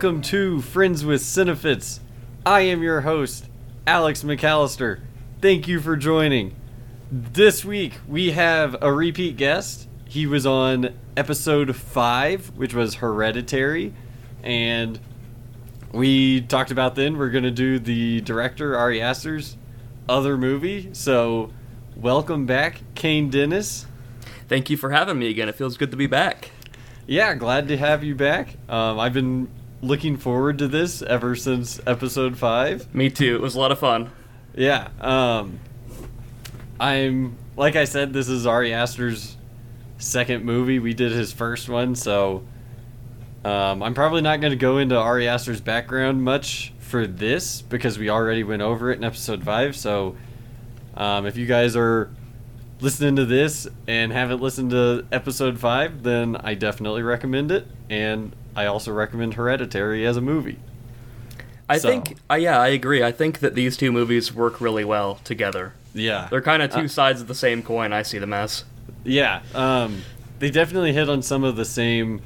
Welcome to Friends with Cinefits. I am your host, Alex McAllister. Thank you for joining. This week we have a repeat guest. He was on episode 5, which was Hereditary, and we talked about then we're going to do the director Ari Aster's other movie. So, welcome back, Kane Dennis. Thank you for having me again. It feels good to be back. Yeah, glad to have you back. Um, I've been looking forward to this ever since episode five. Me too. It was a lot of fun. Yeah. Um, I'm like I said, this is Ari Aster's second movie. We did his first one, so um, I'm probably not going to go into Ari Aster's background much for this because we already went over it in episode five. So um, if you guys are listening to this and haven't listened to episode five, then I definitely recommend it. And I also recommend Hereditary as a movie. I So- think, uh, yeah, I agree. I think that these two movies work really well together. Yeah. They're kind of two Uh, sides of the same coin. I see them as. Yeah, um, they definitely hit on some of the same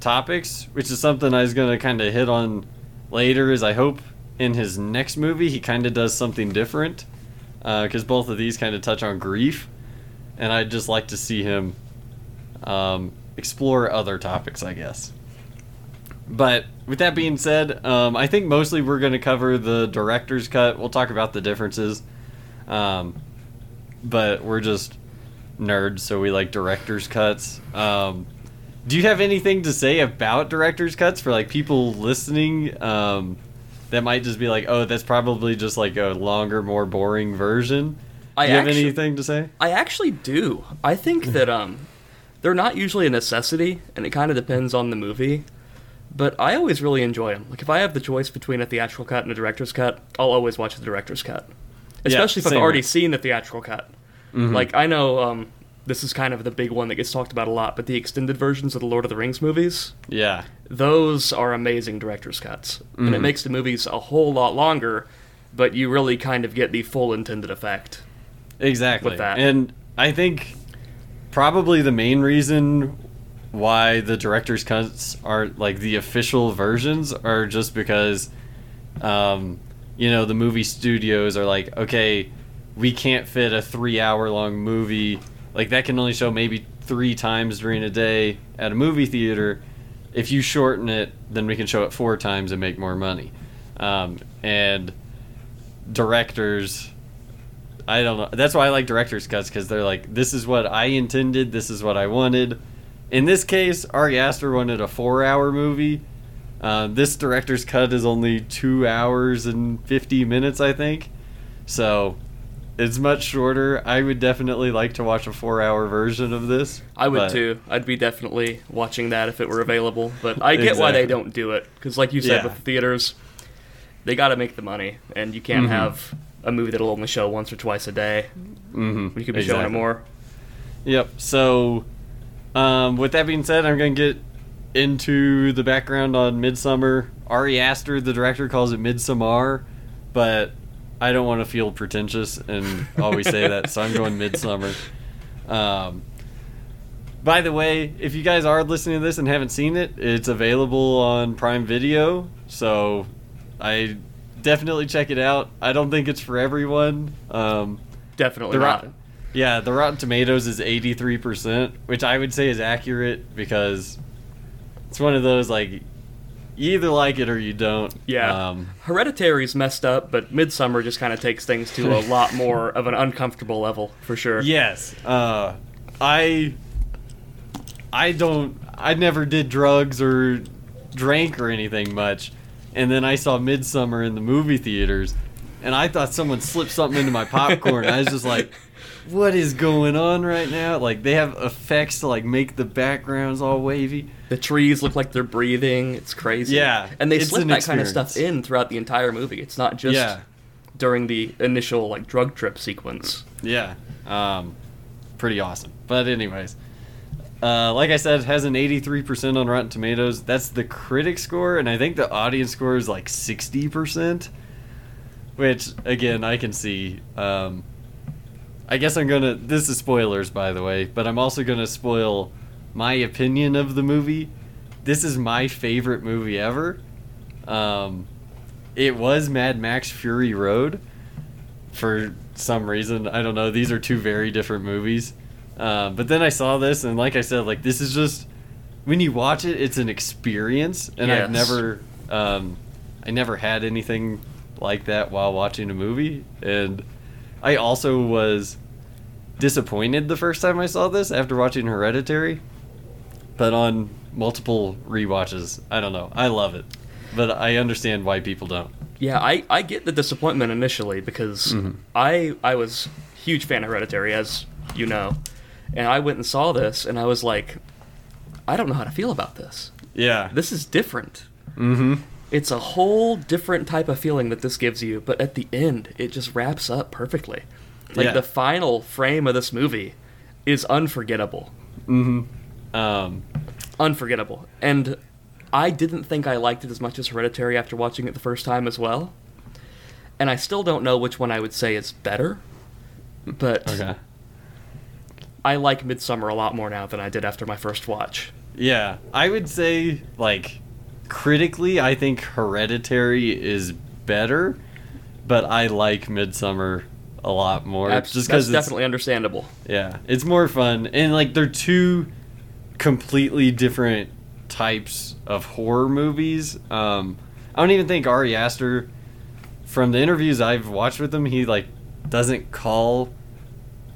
topics, which is something I was going to kind of hit on later. Is I hope in his next movie he kind of does something different, because both of these kind of touch on grief, and I'd just like to see him um, explore other topics, I guess. But with that being said, um, I think mostly we're going to cover the director's cut. We'll talk about the differences. Um, but we're just nerds, so we like director's cuts. Um, do you have anything to say about director's cuts for like people listening um, that might just be like, oh, that's probably just like a longer, more boring version? I do you have anything to say? I actually do. I think that um, they're not usually a necessity, and it kind of depends on the movie. But I always really enjoy them. Like if I have the choice between a theatrical cut and a director's cut, I'll always watch the director's cut. Especially if I've already here. seen the theatrical cut. Like I know um, this is kind of the big one that gets talked about a lot, but the extended versions of the Lord of the Rings movies, Yeah. those are amazing director's cuts, and it makes the movies a whole lot longer. But you really kind of get the full intended effect. Exactly. with that. And I think probably the main reason why the director's cuts are like the official versions are just because um, you know the movie studios are like okay we can't fit a three hour long movie like that can only show maybe three times during a day at a movie theater if you shorten it then we can show it four times and make more money um, and directors I don't know. That's why I like director's cuts because they're like, this is what I intended, this is what I wanted. In this case, Ari Aster wanted a four-hour movie. Uh, this director's cut is only two hours and fifty minutes, I think. So it's much shorter. I would definitely like to watch a four-hour version of this. I would too. I'd be definitely watching that if it were available. But I get why they don't do it because, like you said, Yeah. with the theaters, they got to make the money, and you can't Mhm. have a movie that'll only show once or twice a day. Mhm, You could be showing it more. Yep. So, um, with that being said, I'm going to get into the background on Midsummer. Ari Aster, the director, calls it Midsommar, but I don't want to feel pretentious and always say that, so I'm going Midsummer. Um, by the way, if you guys are listening to this and haven't seen it, it's available on Prime Video, so I definitely check it out. I don't think it's for everyone. Um, Definitely the not. Yeah, the Rotten Tomatoes is 83%, which I would say is accurate because it's one of those like you either like it or you don't. Yeah. Um, Hereditary's messed up, but Midsummer just kind of takes things to a lot more of an uncomfortable level, for sure. yes. Uh, I I don't I never did drugs or drank or anything much. And then I saw Midsummer in the movie theaters and I thought someone slipped something into my popcorn. I was just like what is going on right now? Like they have effects to like make the backgrounds all wavy. The trees look like they're breathing. It's crazy. Yeah, and they slip an that kind of stuff in throughout the entire movie. It's not just Yeah. during the initial like drug trip sequence. Yeah, um, pretty awesome. But anyways, uh, like I said, it has an 83% on Rotten Tomatoes. That's the critic score, and I think the audience score is like 60%. Which again, I can see. Um, I guess I'm gonna. This is spoilers, by the way, but I'm also gonna spoil my opinion of the movie. This is my favorite movie ever, Um, it was Mad Max Fury Road for some reason. I don't know. These are two very different movies. Uh, but then I saw this, and like I said, like this is just when you watch it, it's an experience, and I've never, um, I never had anything like that while watching a movie, and I also was disappointed the first time I saw this after watching Hereditary, but on multiple rewatches, I don't know. I love it, but I understand why people don't. Yeah, I, I get the disappointment initially because Mm-hmm. I I was huge fan of Hereditary, as you know, and I went and saw this, and I was like, I don't know how to feel about this. Yeah. This is different. mm-hmm. It's a whole different type of feeling that this gives you, but at the end, it just wraps up perfectly. Like Yeah. the final frame of this movie is unforgettable. Mm-hmm. Um, Unforgettable. And I didn't think I liked it as much as Hereditary after watching it the first time as well. And I still don't know which one I would say is better. But okay. I like Midsummer a lot more now than I did after my first watch. Yeah, I would say like critically, I think Hereditary is better, but I like Midsummer a lot more. Abs- just That's because it's definitely understandable. yeah, it's more fun and like they're two completely different types of horror movies. Um, I don't even think Ari Aster, from the interviews I've watched with him, he like doesn't call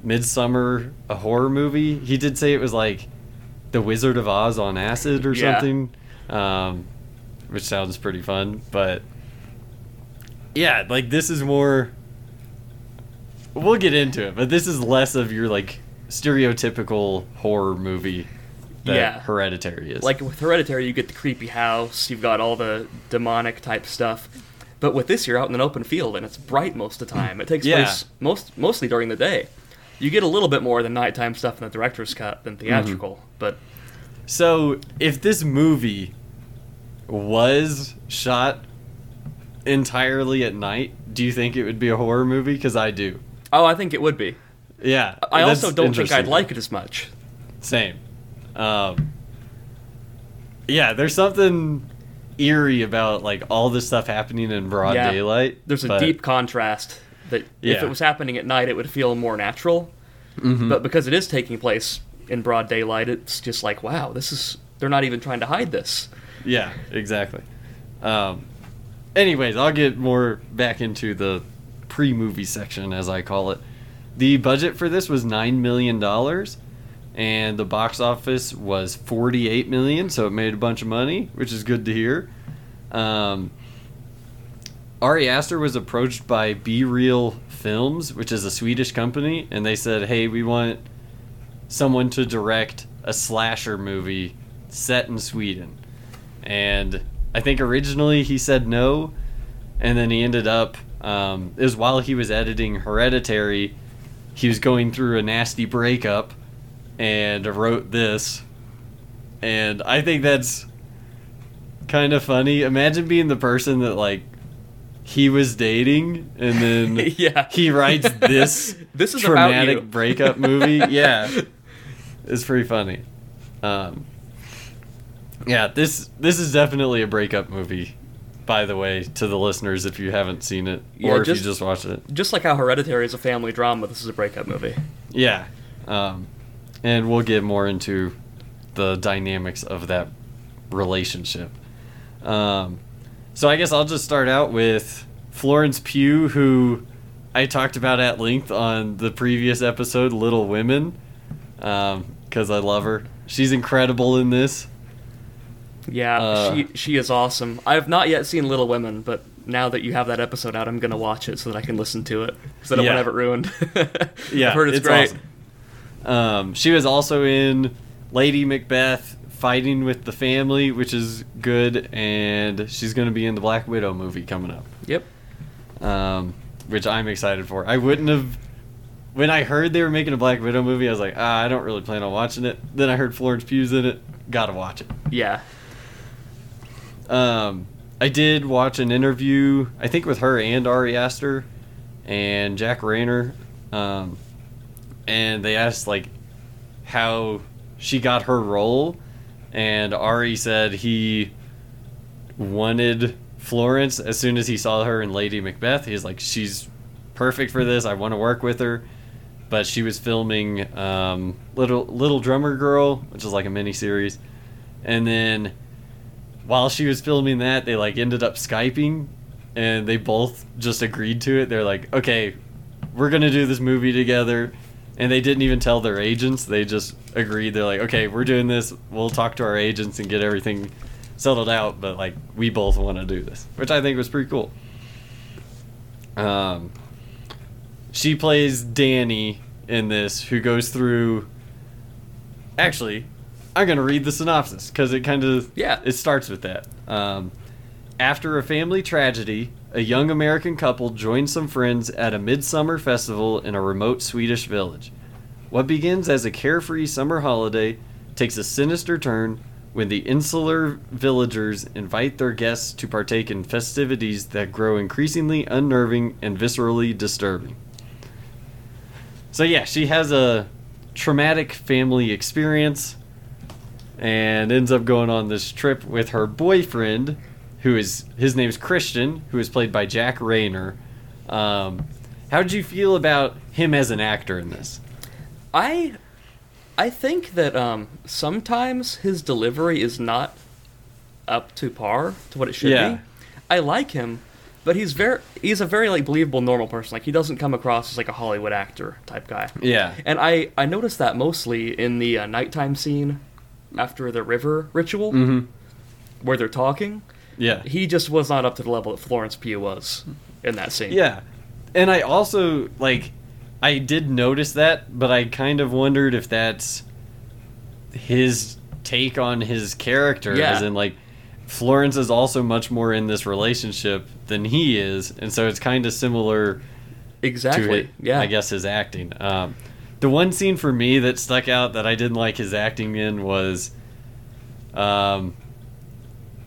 Midsummer a horror movie. He did say it was like The Wizard of Oz on acid or Yeah. something, um, which sounds pretty fun. But yeah, like this is more. We'll get into it, but this is less of your like stereotypical horror movie that Yeah. Hereditary is. Like with Hereditary, you get the creepy house, you've got all the demonic type stuff. But with this, you're out in an open field and it's bright most of the time. It takes Yeah. place most mostly during the day. You get a little bit more of the nighttime stuff in the director's cut than theatrical, mm-hmm. but So, if this movie was shot entirely at night, do you think it would be a horror movie? Because I do. oh, I think it would be. Yeah. I also don't think I'd like it as much. Same. Um, yeah, there's something eerie about like all this stuff happening in broad Yeah. daylight. There's a deep contrast that if it was happening at night, it would feel more natural. Mm-hmm. But because it is taking place in broad daylight, it's just like, wow, this is. They're not even trying to hide this. Yeah, exactly. Um, anyways, I'll get more back into the pre-movie section, as I call it. The budget for this was nine million dollars, and the box office was 48 million, So it made a bunch of money, which is good to hear. Um, Ari Aster was approached by B-Reel Films, which is a Swedish company, and they said, "Hey, we want someone to direct a slasher movie set in Sweden." And I think originally he said no, and then he ended up. Um, it was while he was editing Hereditary, he was going through a nasty breakup, and wrote this. And I think that's kind of funny. Imagine being the person that like he was dating, and then Yeah. he writes this This is traumatic breakup movie. Yeah, it's pretty funny. Um, yeah, this this is definitely a breakup movie. By the way, to the listeners, if you haven't seen it Yeah, or if you just watched it, Just like how Hereditary is a family drama, this is a breakup movie. yeah, um, and we'll get more into the dynamics of that relationship. Um, so I guess I'll just start out with Florence Pugh, who I talked about at length on the previous episode, Little Women, because I love her. She's incredible in this. Yeah, Uh, she she is awesome. I have not yet seen Little Women, but now that you have that episode out, I'm gonna watch it so that I can listen to it because I don't Yeah. want to have it ruined. Yeah, I've heard it's, great. awesome. Um, she was also in Lady Macbeth, Fighting with the Family, which is good, and she's going to be in the Black Widow movie coming up, Yep. um, which I'm excited for. I wouldn't have. When I heard they were making a Black Widow movie, I was like, ah, I don't really plan on watching it. Then I heard Florence Pugh's in it, gotta watch it. Yeah. Um, I did watch an interview, I think with her and Ari Aster and Jack Reynor, um, and they asked like how she got her role, and Ari said he wanted Florence, as soon as he saw her in Lady Macbeth, he's like, she's perfect for this. I want to work with her. But she was filming um, Little Little Drummer Girl, which is like a mini series, and then while she was filming that, they like ended up skyping, and they both just agreed to it. They're like, okay, we're gonna do this movie together, and they didn't even tell their agents. They just agreed. They're like, okay, we're doing this. We'll talk to our agents and get everything settled out. But like, we both want to do this, which I think was pretty cool. Um, she plays Danny in this, who goes through. Actually, I'm gonna read the synopsis because it kind of Yeah. it starts with that. Um, after a family tragedy, a young American couple joins some friends at a midsummer festival in a remote Swedish village. What begins as a carefree summer holiday takes a sinister turn when the insular villagers invite their guests to partake in festivities that grow increasingly unnerving and viscerally disturbing. So, yeah, she has a traumatic family experience and ends up going on this trip with her boyfriend, who is his name's Christian, who is played by Jack Reynor. Um, how did you feel about him as an actor in this? I I think that um, sometimes his delivery is not up to par to what it should Yeah. be. I like him, but he's very he's a very like believable normal person. Like he doesn't come across as like a Hollywood actor type guy. Yeah, And I I noticed that mostly in the uh, nighttime scene after the river ritual hmm where they're talking. yeah, He just was not up to the level that Florence Pugh was in that scene. yeah. And I also like, I did notice that, but I kind of wondered if that's his take on his character, Yeah. as in like. Florence is also much more in this relationship than he is, and so it's kind of similar Exactly. it, yeah. I guess his acting. Um, the one scene for me that stuck out that I didn't like his acting in was, um,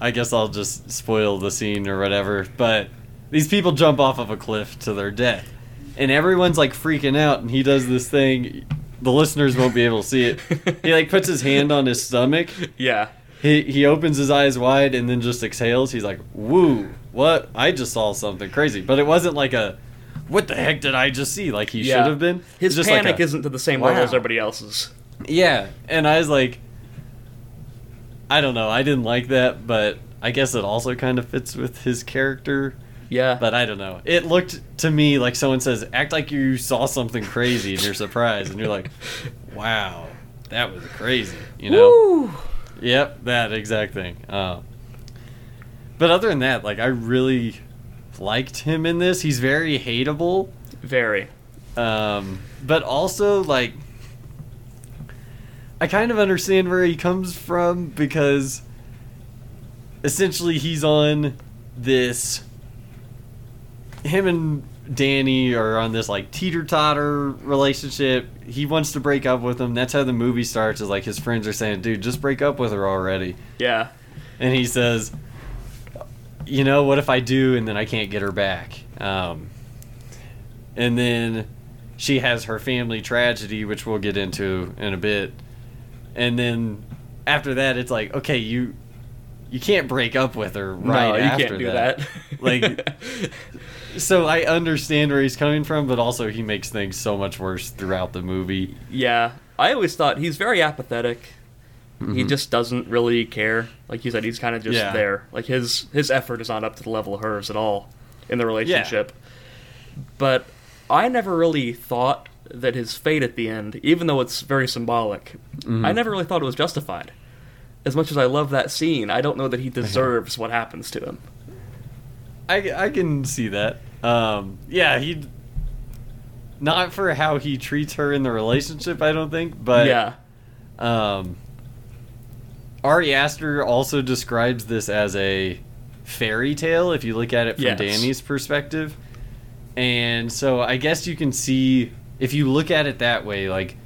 I guess I'll just spoil the scene or whatever. But these people jump off of a cliff to their death, and everyone's like freaking out, and he does this thing. The listeners won't be able to see it. He like puts his hand on his stomach. Yeah. He he opens his eyes wide and then just exhales. He's like, "Woo! What? I just saw something crazy." But it wasn't like a, "What the heck did I just see?" Like he Yeah. should have been. His just like panic a- isn't to the same level as everybody else's. Yeah, and I was like, I don't know. I didn't like that, but I guess it also kind of fits with his character. Yeah. But I don't know. It looked to me like someone says, "Act like you saw something crazy and you're surprised," and you're like, "Wow, that was crazy," you know. Woo! Yep, that exact thing. Uh, but other than that, like I really liked him in this. He's very hateable, Very. um, but also like I kind of understand where he comes from because essentially he's on this. Him and Danny are on this like teeter totter relationship. He wants to break up with him. That's how the movie starts. Is like his friends are saying, "Dude, just break up with her already." Yeah. and he says, "You know, what if I do and then I can't get her back?" Um, and then she has her family tragedy, which we'll get into in a bit. And then after that, it's like, okay, you you can't break up with her right no, you after can't do that. that. like, so I understand where he's coming from, but also he makes things so much worse throughout the movie. yeah. I always thought he's very apathetic. He Mhm. just doesn't really care. Like you said, he's kind of just Yeah. there. Like his his effort is not up to the level of hers at all in the relationship. But I never really thought that his fate at the end, even though it's very symbolic, Mhm. I never really thought it was justified. As much as I love that scene, I don't know that he deserves what happens to him. I, I can see that. Um, yeah, he not for how he treats her in the relationship. I don't think, but yeah. Um, Ari Aster also describes this as a fairy tale if you look at it from Yes. Danny's perspective. And so I guess you can see if you look at it that way, like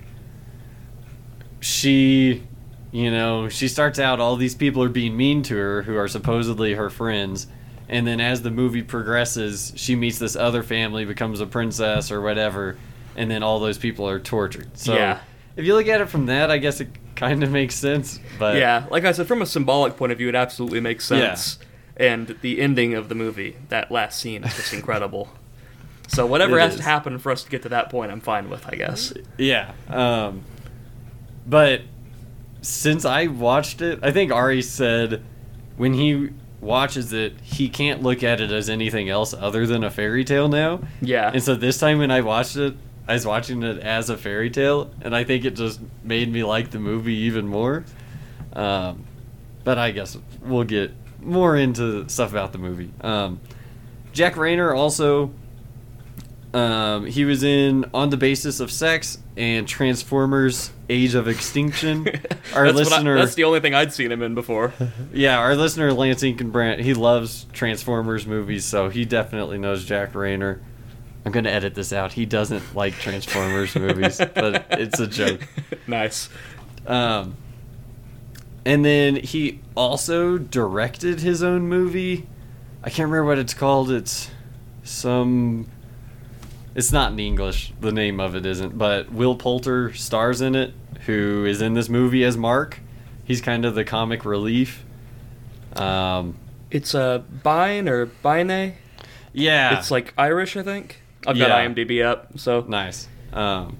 she, you know, she starts out all these people are being mean to her who are supposedly her friends. And then as the movie progresses, she meets this other family, becomes a princess or whatever, and then all those people are tortured. So Yeah. if you look at it from that, I guess it kind of makes sense. But yeah, like I said, from a symbolic point of view, it absolutely makes sense. Yeah. and the ending of the movie, that last scene, is just incredible. So whatever It has is. to happen for us to get to that point, I'm fine with, I guess. Yeah. Um, but since I watched it, I think Ari said when he watches it, he can't look at it as anything else other than a fairy tale now. Yeah. And so this time when I watched it, I was watching it as a fairy tale, and I think it just made me like the movie even more. Um, but I guess we'll get more into stuff about the movie. Um, Jack Reynor also, um, he was in On the Basis of Sex and Transformers: Age of Extinction. Our that's, what I- listener, that's the only thing I'd seen him in before. yeah, our listener Lance Inkenbrandt, he loves Transformers movies, so he definitely knows Jack Reynor. I'm gonna edit this out. He doesn't like Transformers movies, but it's a joke. nice. Um, and then he also directed his own movie. I can't remember what it's called. It's some. It's not in English. The name of it isn't. But Will Poulter stars in it, who is in this movie as Mark. He's kind of the comic relief. Um, It's a uh, Bine or Bine. yeah, It's like Irish, I think. I've Yeah. got IMDb up, so Nice. Um,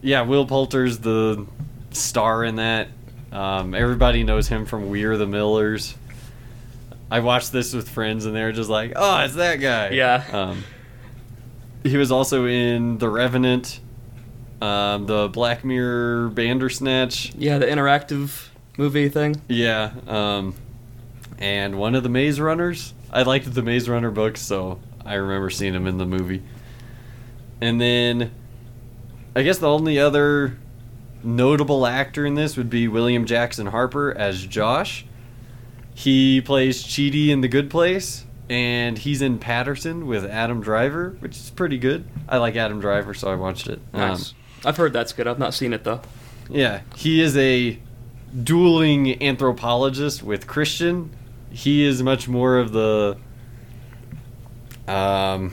yeah, Will Poulter's the star in that. Um, everybody knows him from We Are the Millers. I watched this with friends, and they were just like, "Oh, it's that guy." Yeah. Um, he was also in The Revenant, um, the Black Mirror Bandersnatch. yeah, the interactive movie thing. Yeah. Um, and one of the Maze Runners. I liked the Maze Runner books, so I remember seeing him in the movie. And then, I guess the only other notable actor in this would be William Jackson Harper as Josh. He plays Chidi in The Good Place, and he's in Paterson with Adam Driver, which is pretty good. I like Adam Driver, so I watched it. Um, Nice. I've heard that's good. I've not seen it though. yeah, he is a dueling anthropologist with Christian. He is much more of the um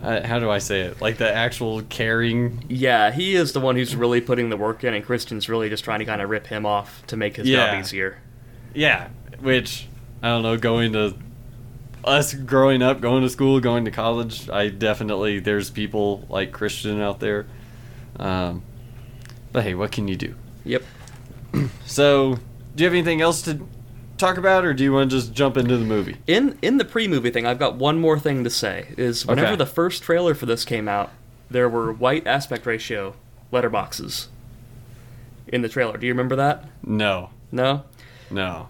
uh, how do I say it? Like the actual caring. Yeah, he is the one who's really putting the work in, and Christian's really just trying to kind of rip him off to make his Yeah. job easier. Yeah, which I don't know, going to us growing up, going to school, going to college, I definitely there's people like Christian out there. Um but hey, what can you do? Yep. So, do you have anything else to talk about, or do you want to just jump into the movie? In in the pre-movie thing, I've got one more thing to say. Is whenever Okay. the first trailer for this came out, there were white aspect ratio letterboxes in the trailer. Do you remember that? No, No. no.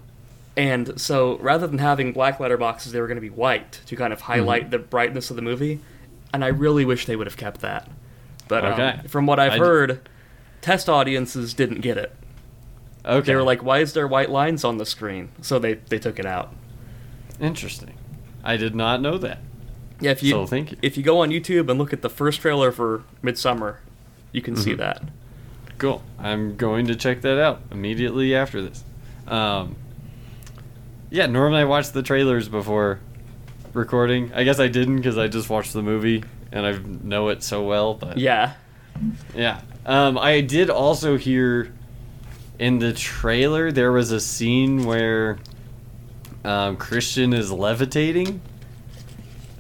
And so rather than having black letterboxes, they were going to be white to kind of highlight Mm-hmm. the brightness of the movie. And I really wish they would have kept that. But um, from what I've I d- heard, test audiences didn't get it. Okay, They were like, "Why is there white lines on the screen?" So they they took it out. interesting. I did not know that. Yeah, if you So thank you. if you go on YouTube and look at the first trailer for Midsummer, you can see Mhm. that. Cool. I'm going to check that out immediately after this. Um, yeah, normally I watch the trailers before recording. I guess I didn't because I just watched the movie and I know it so well. But Yeah. Yeah. Um, I did also hear in the trailer there was a scene where um, Christian is levitating.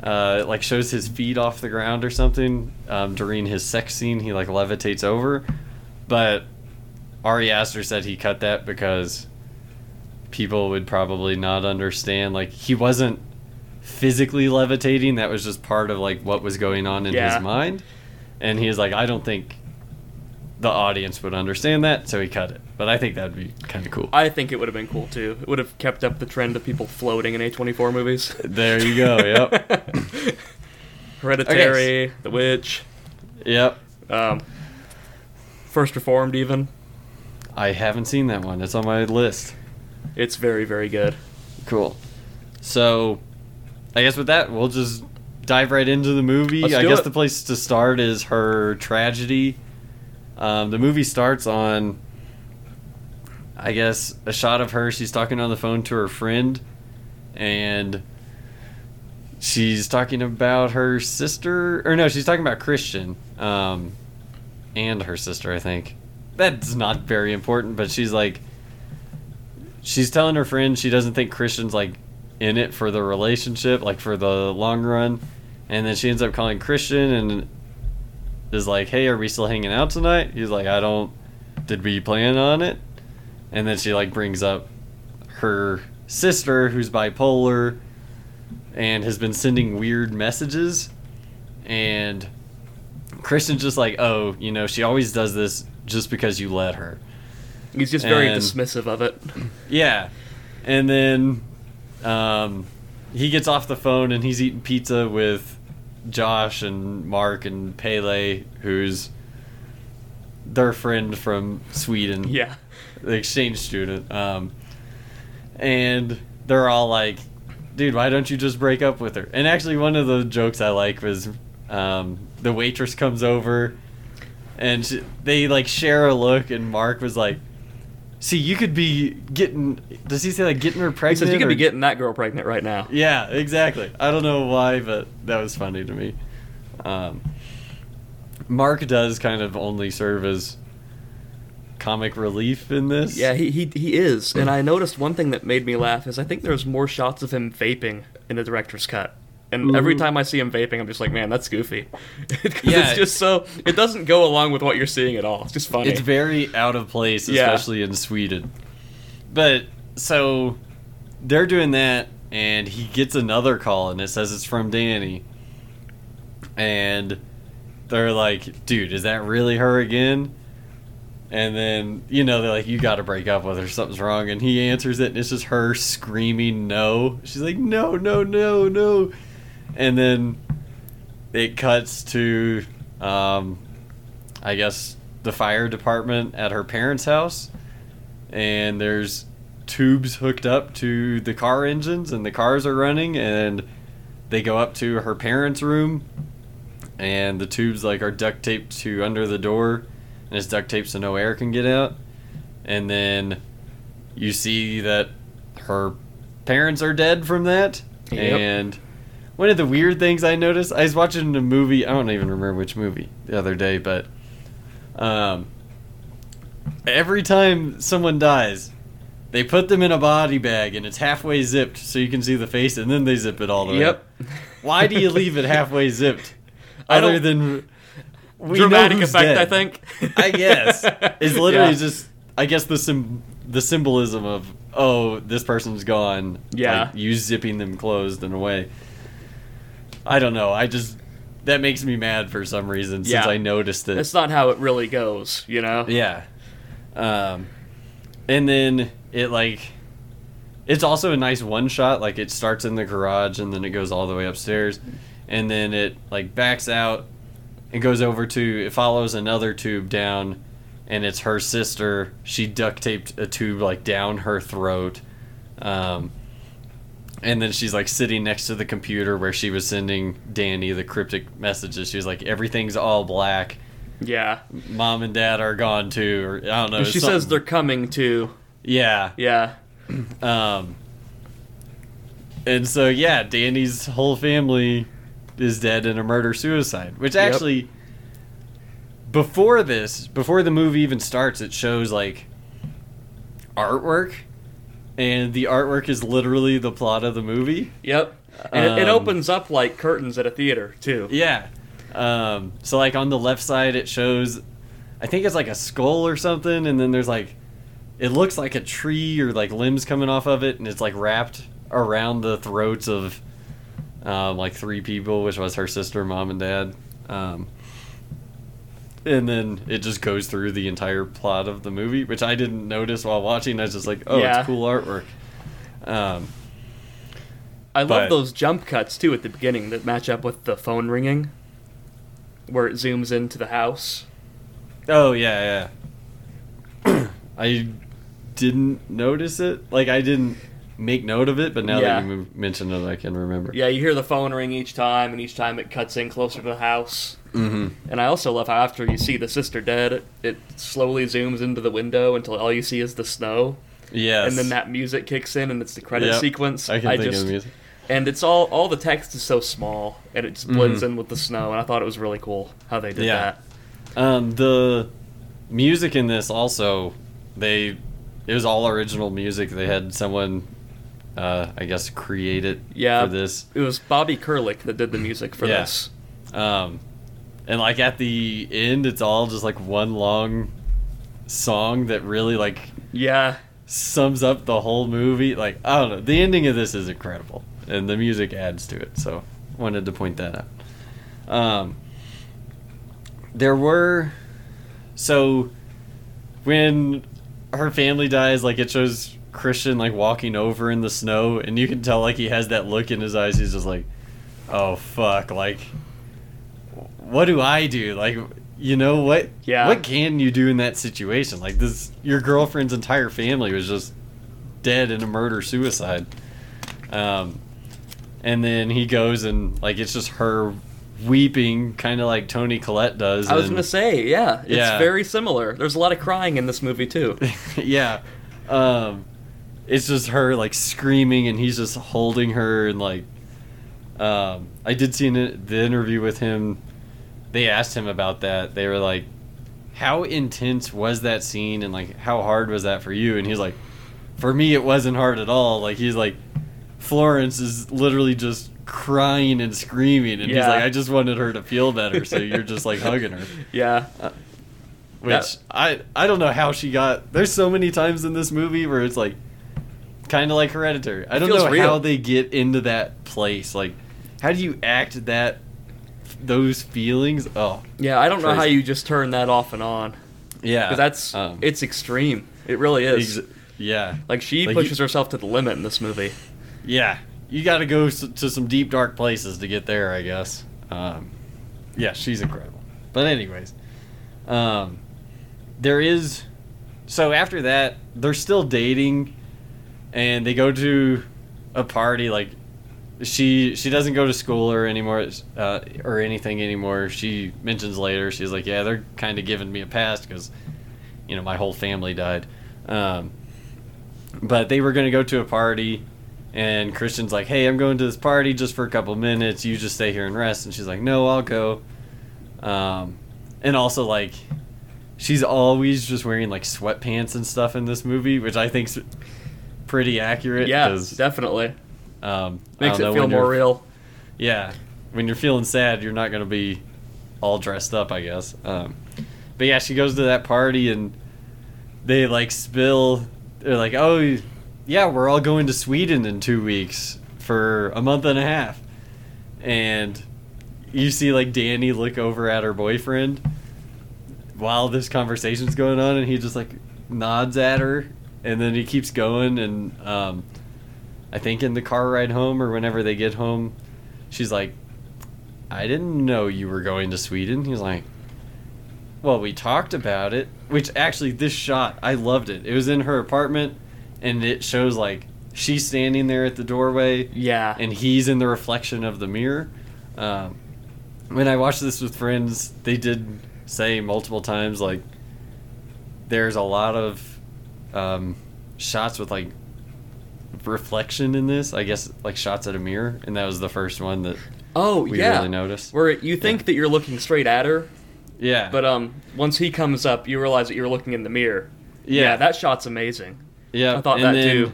Uh, it, like shows his feet off the ground or something um, during his sex scene. He like levitates over, but Ari Aster said he cut that because people would probably not understand. Like he wasn't physically levitating. That was just part of like what was going on in Yeah. his mind. And he was like, I don't think the audience would understand that, so he cut it. But I think that'd be kind of cool. I think it would have been cool too. It would have kept up the trend of people floating in A24 movies. There you go. Yep. Hereditary, The Witch, yep. um, First Reformed, even. I haven't seen that one. It's on my list. It's very, very good. Cool. So, I guess with that, we'll just dive right into the movie. Let's I do guess it. the place to start is her tragedy. Um, the movie starts on, I guess, a shot of her. She's talking on the phone to her friend, and she's talking about her sister. Or no, she's talking about Christian um, and her sister, I think. That's not very important, but she's like, she's telling her friend she doesn't think Christian's like in it for the relationship, like for the long run. And then she ends up calling Christian and is like, "Hey, are we still hanging out tonight?" He's like, "I don't. Did we plan on it?" And then she like brings up her sister who's bipolar and has been sending weird messages and Christian's just like, "Oh, you know, she always does this just because you let her." He's just very And- dismissive of it. Yeah. And then um, he gets off the phone and he's eating pizza with Josh and Mark and Pelle, who's their friend from Sweden, Yeah. The exchange student. Um, and they're all like, dude, why don't you just break up with her? And actually, one of the jokes I like was um, the waitress comes over and she, they like share a look, and Mark was like, See, you could be getting. Does he say like getting her He pregnant? says you could or- be getting that girl pregnant right now. Yeah, exactly. I don't know why, but that was funny to me. Um, Mark does kind of only serve as comic relief in this. Yeah, he, he he is. And I noticed one thing that made me laugh is I think there's more shots of him vaping in the director's cut. And every Mhm. time I see him vaping, I'm just like, man, that's goofy. Yeah. it's just so it doesn't go along with what you're seeing at all. It's just funny. It's very out of place, Yeah. especially in Sweden. But so they're doing that, and he gets another call, and it says it's from Danny. And they're like, dude, is that really her again? And then, you know, they're like, you got to break up with her. Something's wrong. And he answers it, and it's just her screaming no. She's like, no, no, no, no. And then it cuts to, um, I guess, the fire department at her parents' house. And there's tubes hooked up to the car engines, and the cars are running. And they go up to her parents' room, and the tubes like are duct taped to under the door, and it's duct taped so no air can get out. And then you see that her parents are dead from that. Yep. And one of the weird things I noticed, I was watching a movie. I don't even remember which movie the other day, but um, every time someone dies, they put them in a body bag and it's halfway zipped so you can see the face, and then they zip it all the way. Yep. Why do you leave it halfway zipped? Other than we Dramatic effect. I think. I guess it's literally Yeah. just. I guess the sim- the symbolism of oh this person's gone. Yeah. like, you zipping them closed in a way. I don't know. I just that makes me mad for some reason since Yeah. I noticed it. That's not how it really goes, you know? Yeah. Um, and then it like, it's also a nice one shot. Like it starts in the garage and then it goes all the way upstairs, and then it like backs out and goes over to it follows another tube down, and it's her sister. She duct taped a tube like down her throat. Um, and then she's like sitting next to the computer where she was sending Danny the cryptic messages. She was like, "Everything's all black." Yeah. mom and dad are gone too, or I don't know. she it's says they're coming too. yeah. Yeah. Um, and so yeah, Danny's whole family is dead in a murder suicide, which Yep. actually before this, before the movie even starts, it shows like artwork, and the artwork is literally the plot of the movie. Yep. And it, it Um, opens up like curtains at a theater, too. Yeah. Um, so like on the left side, it shows, I think it's like a skull or something, and then there's like, it looks like a tree or like limbs coming off of it, and it's like wrapped around the throats of, um, like three people, which was her sister, mom, and dad. Um, and then it just goes through the entire plot of the movie, which I didn't notice while watching. I was just like, oh, Yeah. it's cool artwork. Um, I love those jump cuts, too, at the beginning that match up with the phone ringing, where it zooms into the house. Oh yeah, yeah. I didn't notice it. Like I didn't make note of it, but now Yeah. that you mentioned it, I can remember. Yeah, you hear the phone ring each time, and each time it cuts in closer to the house. Mm-hmm. And I also love how after you see the sister dead, it, it slowly zooms into the window until all you see is the snow. Yes. And then that music kicks in, and it's the credit Yep. sequence. I can think just, of the music. And it's all all the text is so small, and it just blends Mhm. in with the snow. And I thought it was really cool how they did Yeah. that. Um, the music in this also, they it was all original music. They had someone, uh, I guess, create it Yeah. for this. It was Bobby Krlic that did the music for Yeah. this. Um, and like at the end, it's all just like one long song that really like Yeah. sums up the whole movie. Like I don't know, the ending of this is incredible, and the music adds to it. So wanted to point that out. Um, there were so when her family dies, like it shows Christian like walking over in the snow, and you can tell like he has that look in his eyes. He's just like, "Oh fuck!" Like, what do I do? Like, you know what? Yeah. What can you do in that situation? Like this, your girlfriend's entire family was just dead in a murder suicide. Um, and then he goes and like it's just her weeping, kind of like Toni Collette does. I was in- gonna say, yeah, it's Yeah. very similar. There's a lot of crying in this movie too. yeah. Um, it's just her like screaming, and he's just holding her, and like, um, I did see in the interview with him. They asked him about that. They were like, "How intense was that scene, and like, how hard was that for you?" And he's like, "For me, it wasn't hard at all." Like he's like, Florence is literally just crying and screaming, and he's like, "I just wanted her to feel better," so you're just like hugging her. yeah, Which That- I I don't know how she got. There's so many times in this movie where it's like, kind of like Hereditary. I don't know real. how they get into that place. Like, how do you act that those feelings? Oh, yeah. I don't know how you just turn that off and on yeah. because that's um, it's extreme. It really is. ex- yeah, like she like pushes you- herself to the limit in this movie. yeah. You got to go s- to some deep dark places to get there, I guess. Um, yeah, she's incredible. But anyways, um, there is. So after that, they're still dating, and they go to a party. Like she she doesn't go to school or anymore uh, or anything anymore. She mentions later. She's like, yeah, they're kind of giving me a pass because you know my whole family died. Um, but they were going to go to a party and christian's like hey i'm going to this party just for a couple minutes you just stay here and rest and she's like no i'll go um, and also like she's always just wearing like sweatpants and stuff in this movie which i think's pretty accurate Yeah, definitely um, makes it feel more real. yeah, when you're feeling sad, you're not gonna be all dressed up, I guess. Um, but yeah, she goes to that party and they like spill. They're like, "Oh, yeah, we're all going to Sweden in two weeks for a month and a half," and you see like Danny look over at her boyfriend while this conversation's going on, and he just like nods at her, and then he keeps going and. Um, I think in the car ride home or whenever they get home, she's like, I didn't know you were going to Sweden. He's like, Well, we talked about it. Which actually, this shot, I loved it. It was in her apartment, and it shows like she's standing there at the doorway, Yeah, and he's in the reflection of the mirror. Um, when I watched this with friends, they did say multiple times like there's a lot of um, shots with like reflection in this. I guess like shots at a mirror, and that was the first one that oh we yeah, really noticed. where you think that you're looking straight at her, yeah, but um, once he comes up, you realize that you're looking in the mirror. Yeah. that shot's amazing. yeah, I thought and that too.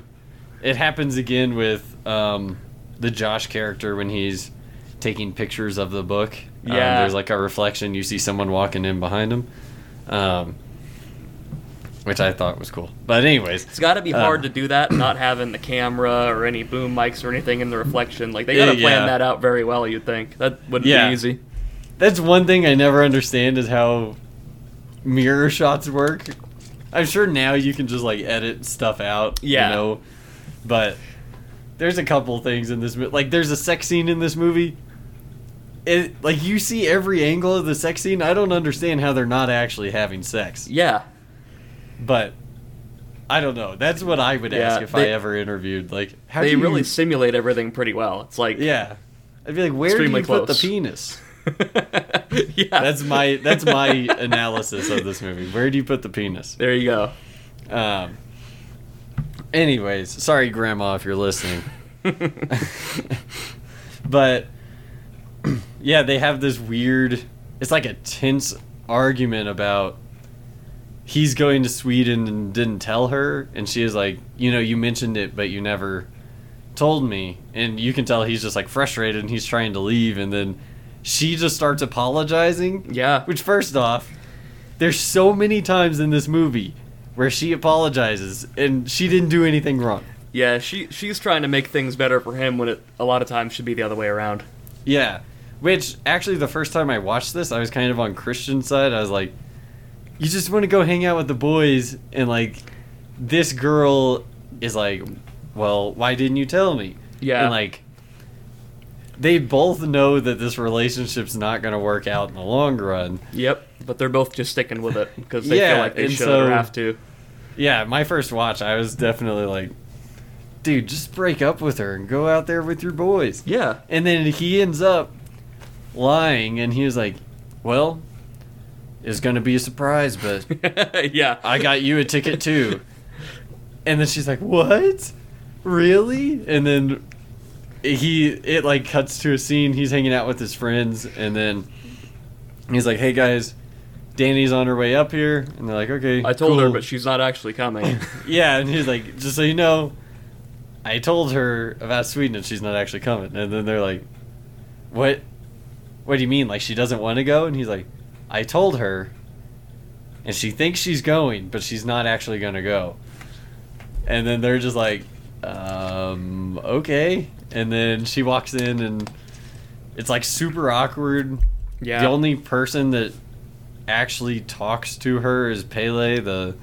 It happens again with um, the Josh character when he's taking pictures of the book. Um, Yeah. there's like a reflection. You see someone walking in behind him, um, which I thought was cool. But anyways, It's got to be Uh, hard to do that, not having the camera or any boom mics or anything in the reflection. Like they got to Yeah. plan that out very well. You'd think that wouldn't Yeah. be easy. That's one thing I never understand is how mirror shots work. I'm sure now you can just like edit stuff out, Yeah. you know. But there's a couple things in this movie. Like there's a sex scene in this movie. It like you see every angle of the sex scene. I don't understand how they're not actually having sex. Yeah, But I don't know. That's what I would ask Yeah, if I ever interviewed. Like how they do you, really simulate everything pretty well. It's like Yeah. I'd be like, where do you put the penis? yeah, That's my that's my analysis of this movie. Where do you put the penis? there you go. Um. Anyways, sorry, Grandma, if you're listening. but yeah, they have this weird. It's like a tense argument about he's going to Sweden and didn't tell her, and she is like, you know, you mentioned it, but you never told me, and you can tell he's just like frustrated and he's trying to leave, and then she just starts apologizing. Yeah. Which, first off, there's so many times in this movie where she apologizes and she didn't do anything wrong. Yeah, she she's trying to make things better for him when it a lot of times should be the other way around. Yeah. Which actually the first time I watched this, I was kind of on Christian's side. I was like, you just want to go hang out with the boys and like this girl is like, well, why didn't you tell me? Yeah. And like they both know that this relationship's not going to work out in the long run. Yep, but they're both just sticking with it because they Yeah, feel like they should so- or have to. Yeah, my first watch, I was definitely like, dude, just break up with her and go out there with your boys. Yeah. And then he ends up lying, and he was like, "Well, it's gonna be a surprise, but yeah. I got you a ticket too." And then she's like, "What? Really?" And then he it like cuts to a scene. He's hanging out with his friends, and then he's like, "Hey guys." Danny's on her way up here, and they're like, "Okay." I told her, but she's not actually coming. Yeah, and he's like, just so you know, I told her about Sweden and she's not actually coming. And then they're like, what? What do you mean? Like she doesn't want to go? And he's like, I told her, and she thinks she's going, but she's not actually gonna go. And then they're just like, um, okay. And then she walks in and it's like super awkward. yeah. The only person that actually talks to her is Pelle, the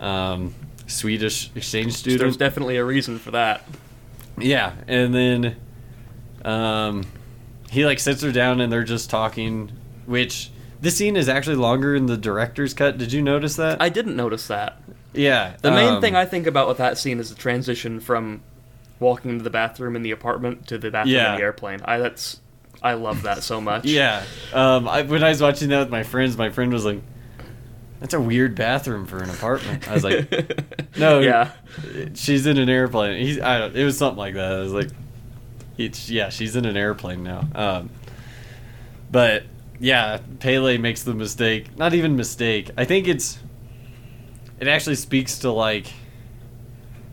um, Swedish exchange student. There's definitely a reason for that. yeah, and then um, he like sits her down and they're just talking. Which this scene is actually longer in the director's cut. Did you notice that? I didn't notice that. yeah. The main um, thing I think about with that scene is the transition from walking into the bathroom in the apartment to the bathroom Yeah. in the airplane. I that's I love that so much. Yeah. Um, I, when I was watching that with my friends, my friend was like, "That's a weird bathroom for an apartment." I was like, No, Yeah. she's in an airplane. He's, I don't, it was something like that. I was like, it's, yeah, she's in an airplane now. Um, but yeah, Pelle makes the mistake. Not even mistake. I think it's, it actually speaks to like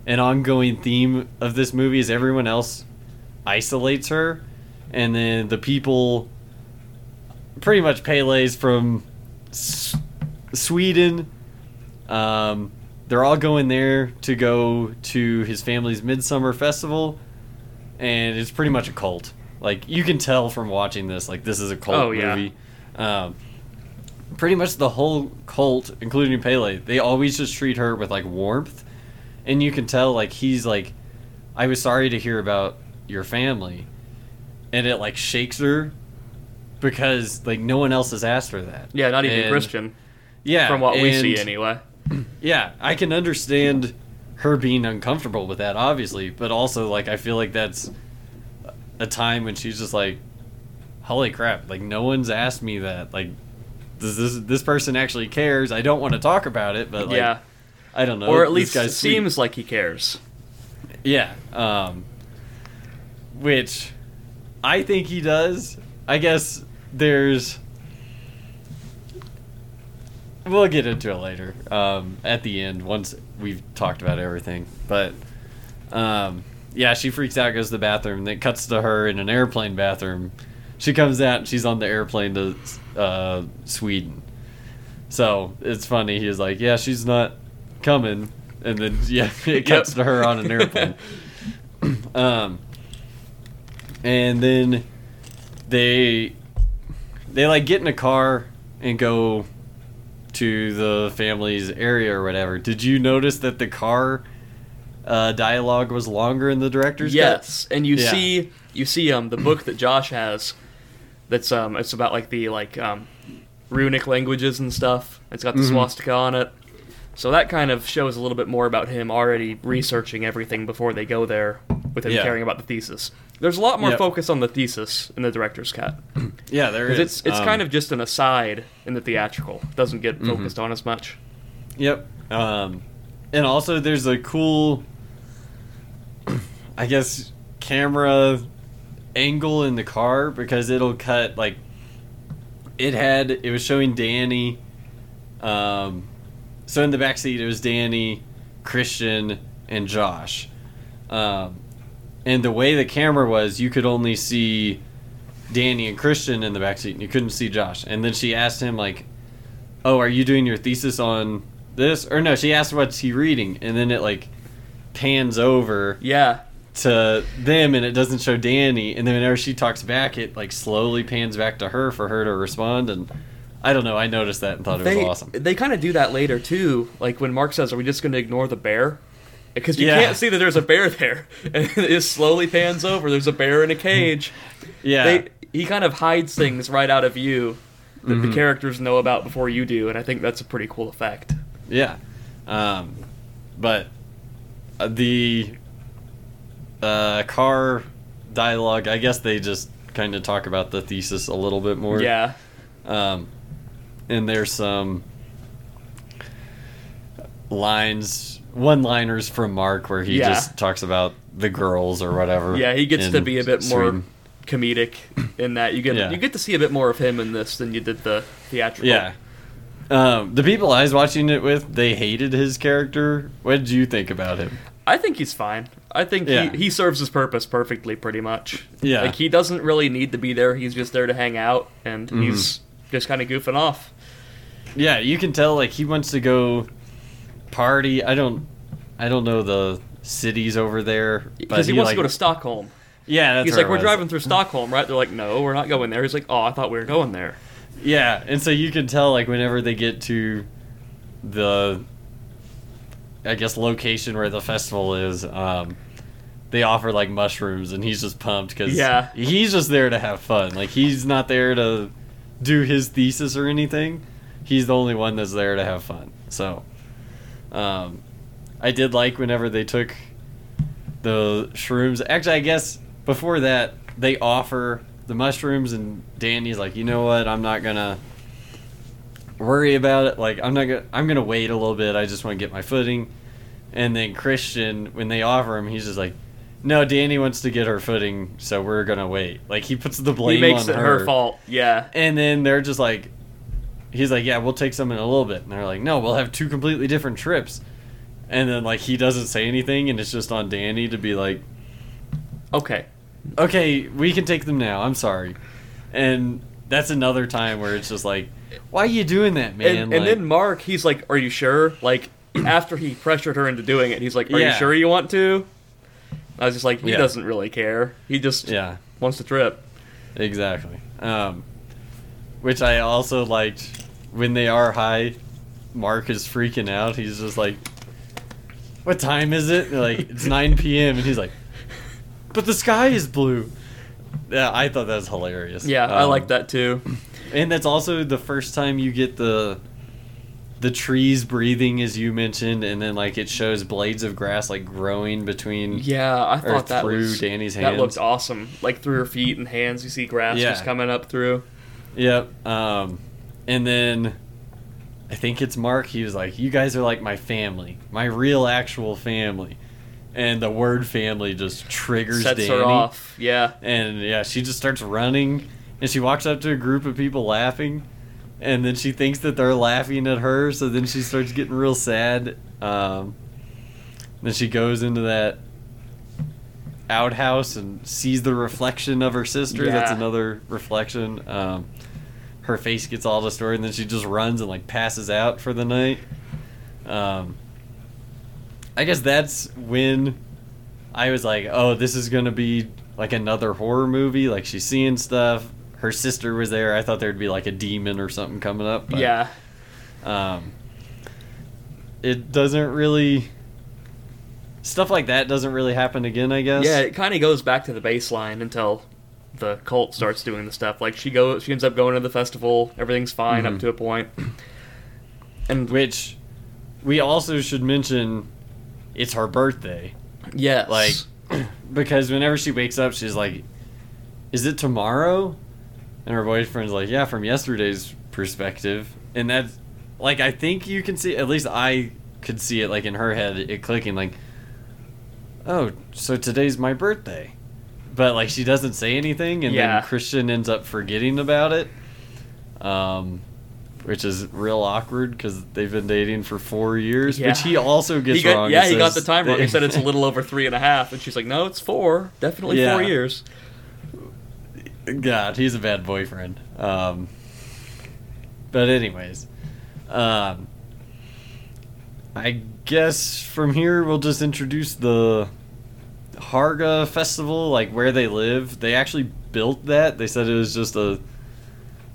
an ongoing theme of this movie is everyone else isolates her, and then the people, pretty much Pelle's from S- Sweden. Um, they're all going there to go to his family's midsummer festival, and it's pretty much a cult. Like you can tell from watching this, like this is a cult Oh, yeah. movie. Um, pretty much the whole cult, including Pelle, they always just treat her with like warmth, and you can tell like he's like, "I was sorry to hear about your family," and it like shakes her because like no one else has asked her that. Yeah, not even And- Christian. Yeah, From what we see anyway. yeah, I can understand her being uncomfortable with that, obviously, but also like I feel like that's a time when she's just like, "Holy crap! Like no one's asked me that. Like, does this this person actually cares? I don't want to talk about it, but like, yeah. I don't know. Or at least it seems like he cares. Yeah. Um, which I think he does. I guess there's. We'll get into it later um, at the end once we've talked about everything. But um, yeah, she freaks out, goes to the bathroom, then it cuts to her in an airplane bathroom. She comes out and she's on the airplane to uh, Sweden. So it's funny. He's like, "Yeah, she's not coming," and then yeah, it cuts Yep. to her on an airplane. um, and then they they like get in a car and go to the family's area or whatever. Did you notice that the car uh, dialogue was longer in the director's cut? Yes, and you Yeah. see you see um the book that Josh has. That's um it's about like the like um runic languages and stuff. It's got the Mhm. swastika on it. So that kind of shows a little bit more about him already researching everything before they go there with him Yeah. caring about the thesis. There's a lot more Yep. focus on the thesis in the director's cut. Yeah, there is. It's it's Um, kind of just an aside in the theatrical. It doesn't get Mhm. focused on as much. Yep. Um, and also, there's a cool, I guess, camera angle in the car because it'll cut like it had. It was showing Danny um, so in the back seat it was Danny, Christian, and Josh. Um, and the way the camera was, you could only see Danny and Christian in the back seat, and you couldn't see Josh. And then she asked him like, "Oh, are you doing your thesis on this?" Or no, she asked, "What's he reading?" And then it like pans over Yeah. To them, and it doesn't show Danny. And then whenever she talks back, it like slowly pans back to her for her to respond. And I don't know, I noticed that and thought it They was awesome. they kind of do that later too. Like when Mark says, "Are we just going to ignore the bear?" Because you Yeah. can't see that there's a bear there, and it slowly pans over. There's a bear in a cage. Yeah, They he kind of hides things right out of view that Mm-hmm. the characters know about before you do, and I think that's a pretty cool effect. Yeah. Um, but uh, the uh, car dialogue, I guess they just kind of talk about the thesis a little bit more. Yeah. Um, and there's some lines, one liners from Mark where he Yeah. just talks about the girls or whatever. Yeah, he gets to be a bit more Sweden. comedic in that you get Yeah. you get to see a bit more of him in this than you did the theatrical. Yeah. Um, the people I was watching it with, they hated his character. What did you think about him? I think he's fine. I think Yeah. he, he serves his purpose perfectly, pretty much. Yeah. Like, he doesn't really need to be there. He's just there to hang out, and Mm-hmm. he's just kind of goofing off. Yeah, you can tell like he wants to go party. I don't, I don't know the cities over there, but Because he, wants like, to go to Stockholm. Yeah, that's He's like, we're driving through Stockholm, right? They're like, no, we're not going there. He's like, oh, I thought we were going there. Yeah, and so you can tell like whenever they get to the, I guess location where the festival is, um, they offer like mushrooms, and he's just pumped because Yeah. he's just there to have fun. Like he's not there to do his thesis or anything. He's the only one that's there to have fun. So, um, I did like whenever they took the shrooms. Actually, I guess before that they offer the mushrooms, and Danny's like, you know what? I'm not gonna worry about it. Like I'm not gonna. I'm gonna wait a little bit. I just want to get my footing. And then Christian, when they offer him, he's just like, no, Danny wants to get her footing, so we're gonna wait. Like he puts the blame he makes on it her fault. Yeah. and then they're just like, he's like, yeah, we'll take some in a little bit. And they're like, no, we'll have two completely different trips. And then like he doesn't say anything, and it's just on Danny to be like, Okay. okay, we can take them now. I'm sorry. And that's another time where it's just like, why are you doing that, man? And, and Like, then Mark, he's like, "Are you sure?" Like after he pressured her into doing it, he's like, "Are you sure you want to?" I was just like, he Yeah. doesn't really care. He just yeah, wants to trip. exactly. Um, which I also liked when they are high. Mark is freaking out. He's just like, "What time is it?" Like, "It's 9 p.m." And he's like, "But the sky is blue." Yeah, I thought that was hilarious. Yeah, I Um, like that too. And that's also the first time you get the the trees breathing as you mentioned and then like it shows blades of grass like growing between Yeah, I thought that through was Danny's hands that hands. awesome. Like through her feet and hands, you see grass Yeah. just coming up through. Yep. Um and then I think it's Mark he was like you guys are like my family, my real actual family. And the word family just triggers Sets Danny. her off. Yeah. And yeah, she just starts running and she walks up to a group of people laughing and then she thinks that they're laughing at her, so then she starts getting real sad. Um, then she goes into that outhouse and sees the reflection of her sister. That's another reflection. Um, her face gets all distorted, and then she just runs and like passes out for the night. Um, I guess that's when I was like, oh, this is gonna be like another horror movie. Like she's seeing stuff. Her sister was there. I thought there'd be like a demon or something coming up. but, yeah. Um, it doesn't really. Stuff like that doesn't really happen again. I guess. Yeah, it kind of goes back to the baseline until the cult starts doing the stuff. Like she goes, she ends up going to the festival. Everything's fine Mhm. up to a point. And Which we also should mention. It's her birthday. yes, Like, because whenever she wakes up, she's like, "Is it tomorrow?" And her boyfriend's like, "Yeah, from yesterday's perspective." And that's like, I think you can see. At least I could see it, like in her head, it clicking, like, "Oh, so today's my birthday." But like, she doesn't say anything, and Yeah. then Christian ends up forgetting about it. Um, which is real awkward because they've been dating for four years. Yeah. Which he also gets He got, wrong. yeah, he got the time wrong. He said it's a little over three and a half, and she's like, "No, it's four. Definitely Yeah. four years." God, he's a bad boyfriend. Um, but anyways, um, I guess from here we'll just introduce the Harga festival, like where they live. They actually built that. They said it was just a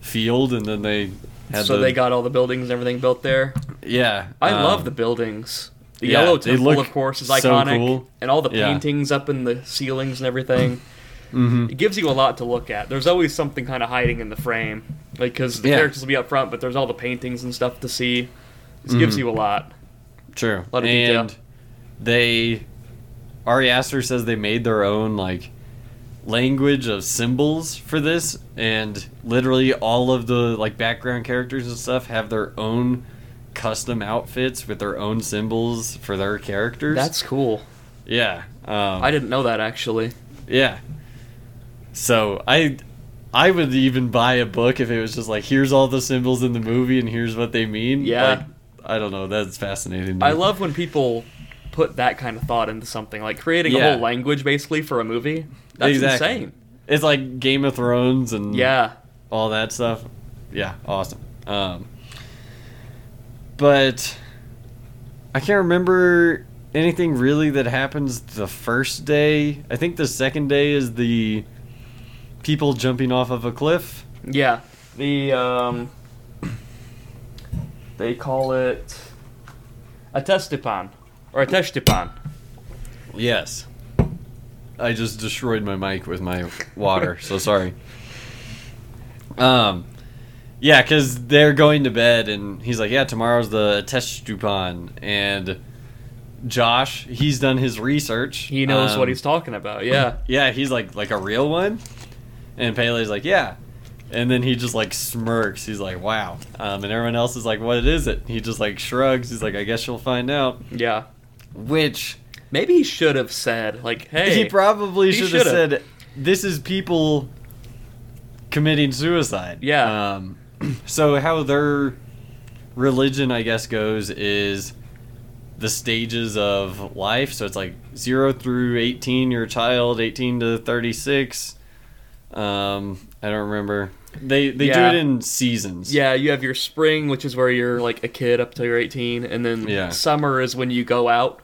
field, and then they had so the, they got all the buildings and everything built there. yeah. I um, love the buildings. The yeah, yellow temple, of course, is so iconic, cool. and all the Yeah. paintings up in the ceilings and everything. Mhm. It gives you a lot to look at. There's always something kind of hiding in the frame, like because the Yeah. characters will be up front, but there's all the paintings and stuff to see. This gives Mhm. you a lot. True. A lot of detail. and they Ari Aster says they made their own like language of symbols for this and literally all of the like background characters and stuff have their own custom outfits with their own symbols for their characters. That's cool. yeah. Um, I didn't know that actually. yeah. So I I would even buy a book if it was just like here's all the symbols in the movie and here's what they mean. Yeah. Like, I don't know. That's fascinating. I love when people put that kind of thought into something, like creating a whole language basically for a movie. That's Exactly. insane. It's like Game of Thrones and Yeah. all that stuff. Yeah, awesome. Um, but I can't remember anything really that happens the first day. I think the second day is the people jumping off of a cliff. Yeah. The um they call it a testipan or a testipan. Yes. I just destroyed my mic with my water, so sorry. Um, yeah, because they're going to bed, and he's like, "Yeah, tomorrow's the Testupan," and Josh, he's done his research. He knows Um, what he's talking about. Yeah. Yeah, he's like, like a real one, and Pelle's like, "Yeah," and then he just like smirks. He's like, "Wow," um, and everyone else is like, "What is it?" He just like shrugs. He's like, "I guess you'll find out." Yeah. Which Maybe he should have said like, "Hey, he probably should have said this is people committing suicide Yeah. um, so how their religion i guess goes is the stages of life so it's like 0 through 18 you're a child 18 to 36 um, i don't remember they they Yeah. do it in seasons Yeah, you have your spring, which is where you're like a kid up till you're 18, and then Yeah. summer is when you go out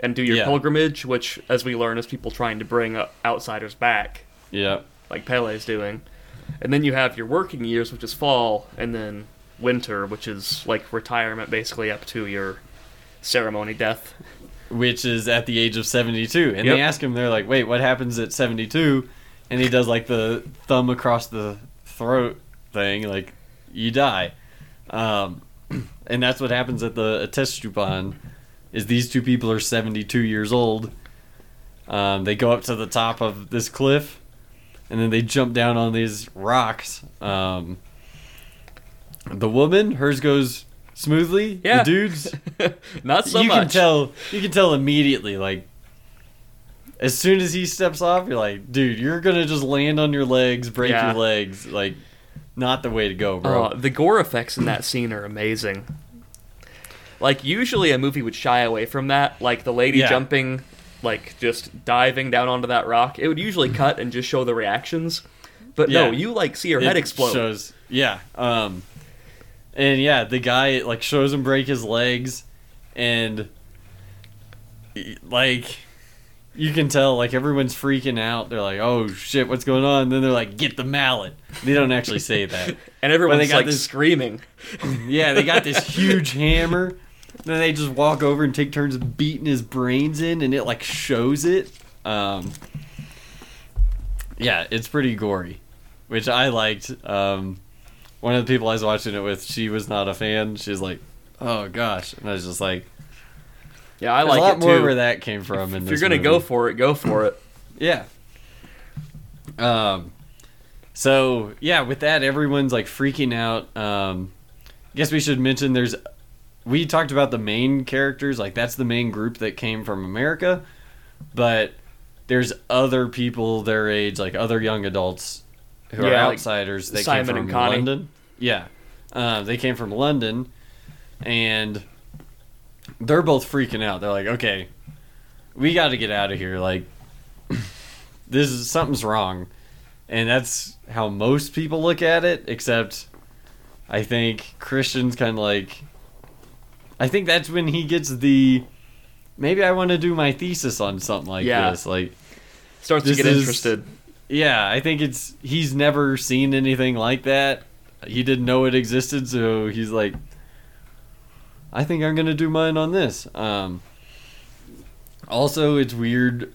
and do your Yeah. pilgrimage, which, as we learn, is people trying to bring uh, outsiders back, yeah like Pelle's doing. And then you have your working years, which is fall, and then winter, which is like retirement, basically up to your ceremony death. which is at the age of 72 and Yep. they ask him they're like wait what happens at 72 and he does like the thumb across the throat thing like you die. Um, and that's what happens at the Testupan is these two people are 72 years old. Um, they go up to the top of this cliff and then they jump down on these rocks. Um, the woman hers goes smoothly. Yeah, the dudes not so you much. can tell you can tell immediately like as soon as he steps off you're like dude you're gonna just land on your legs break Yeah. your legs like not the way to go bro Uh, the gore effects in that scene are amazing. Like usually a movie would shy away from that, like the lady Yeah. jumping, like just diving down onto that rock. It would usually cut and just show the reactions. But no, you like see her It head explode. shows yeah um and yeah the guy like shows him break his legs and like you can tell like everyone's freaking out they're like oh shit what's going on and then they're like get the mallet they don't actually say that and everyone's got like this- screaming. Yeah, they got this huge hammer. Then they just walk over and take turns beating his brains in, and it like shows it. Um, yeah, it's pretty gory, which I liked. Um, one of the people I was watching it with, she was not a fan. She's like, "Oh gosh," and I was just like, Yeah, I "There's like a lot it more too. where that came from." in if this you're gonna movie. go for it, go for it. Yeah. Um so yeah, with that everyone's like freaking out. Um guess we should mention there's we talked about the main characters, like that's the main group that came from America, but there's other people their age, like other young adults who are Yeah, like outsiders that Simon came from. London. Yeah. Uh, they came from London, and they're both freaking out. They're like, "Okay, we got to get out of here. Like, this is something's wrong," and that's how most people look at it. Except, I think Christian's kind of like. I think that's when he gets the. Maybe I want to do my thesis on something like Yeah. this. Like, Starts to get is- interested. yeah, I think it's he's never seen anything like that. He didn't know it existed, so he's like, I think I'm gonna do mine on this. Um, also, it's weird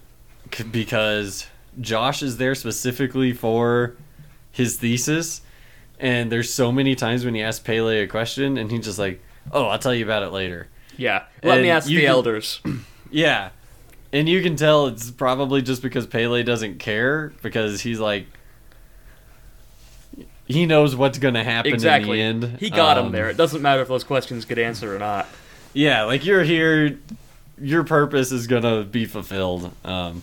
c- because Josh is there specifically for his thesis, and there's so many times when he asks Pelle a question, and he's just like, "Oh, I'll tell you about it later." Yeah. Let me ask the can- elders. Yeah. And you can tell it's probably just because Pelle doesn't care because he's like he knows what's going to happen exactly. in the end. He got him Um, there. It doesn't matter if those questions get answered or not. Yeah, like you're here your purpose is going to be fulfilled. Um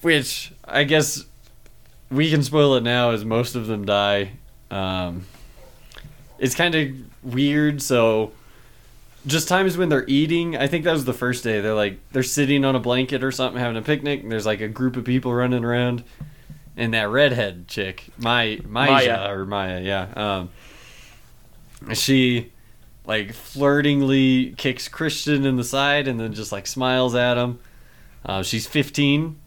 which I guess we can spoil it now as most of them die. Um it's kind of weird so just times when they're eating i think that was the first day they're like they're sitting on a blanket or something having a picnic and there's like a group of people running around and that redhead chick my Maya, Maya. or maya yeah um she like flirtingly kicks christian in the side and then just like smiles at him uh, she's 15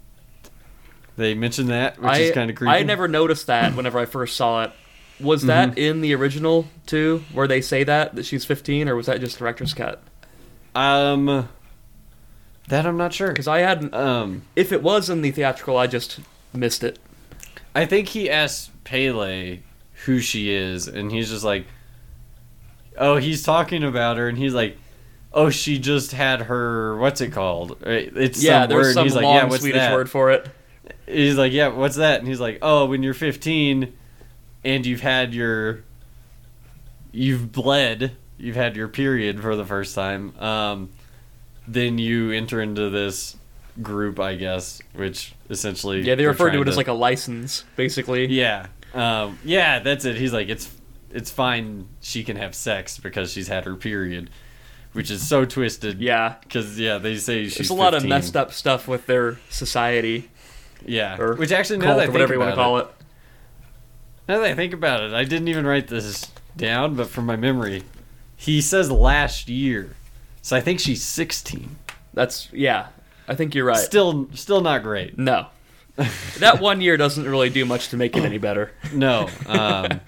they mentioned that which I, is kind of creepy I never noticed that whenever I first saw it. Was that Mm-hmm. in the original too, where they say that that she's 15, or was that just director's cut? um that i'm not sure Because I hadn't. um If it was in the theatrical, I just missed it. I think he asked Pelle who she is, and he's just like, "Oh, he's talking about her," and he's like, "Oh, she just had her what's it called? It's yeah, some there's word." some he's like, long "Yeah, what's Swedish that?" word for it. He's like, "Yeah, what's that?" And he's like, "Oh, when you're 15, and you've had your, you've bled, you've had your period for the first time, um, then you enter into this." Group i guess which essentially Yeah, they refer to it as like a license, basically. yeah, um, yeah, that's it. He's like, it's it's fine. She can have sex because she's had her period, which is so twisted. Yeah. because yeah, they say she's. There's a lot of messed up stuff with their society Yeah, or which actually now that I think whatever you want to call it. now that I think about it, I didn't even write this down, but from my memory, he says last year, so I think she's 16. That's yeah. I think you're right. Still, still not great. no, that one year doesn't really do much to make it any better. No. Um,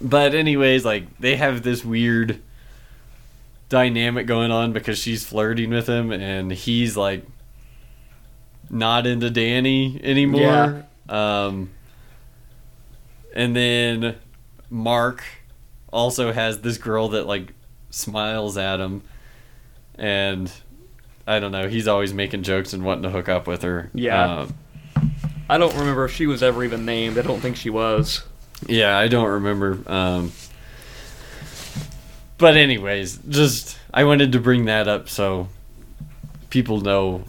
but anyways, like they have this weird dynamic going on because she's flirting with him and he's like not into Danny anymore. Um, and then Mark also has this girl that like smiles at him and I don't know, he's always making jokes and wanting to hook up with her. Yeah. Um, I don't remember if she was ever even named. I don't think she was. Yeah, I don't remember. Um, but anyways, just I wanted to bring that up so people know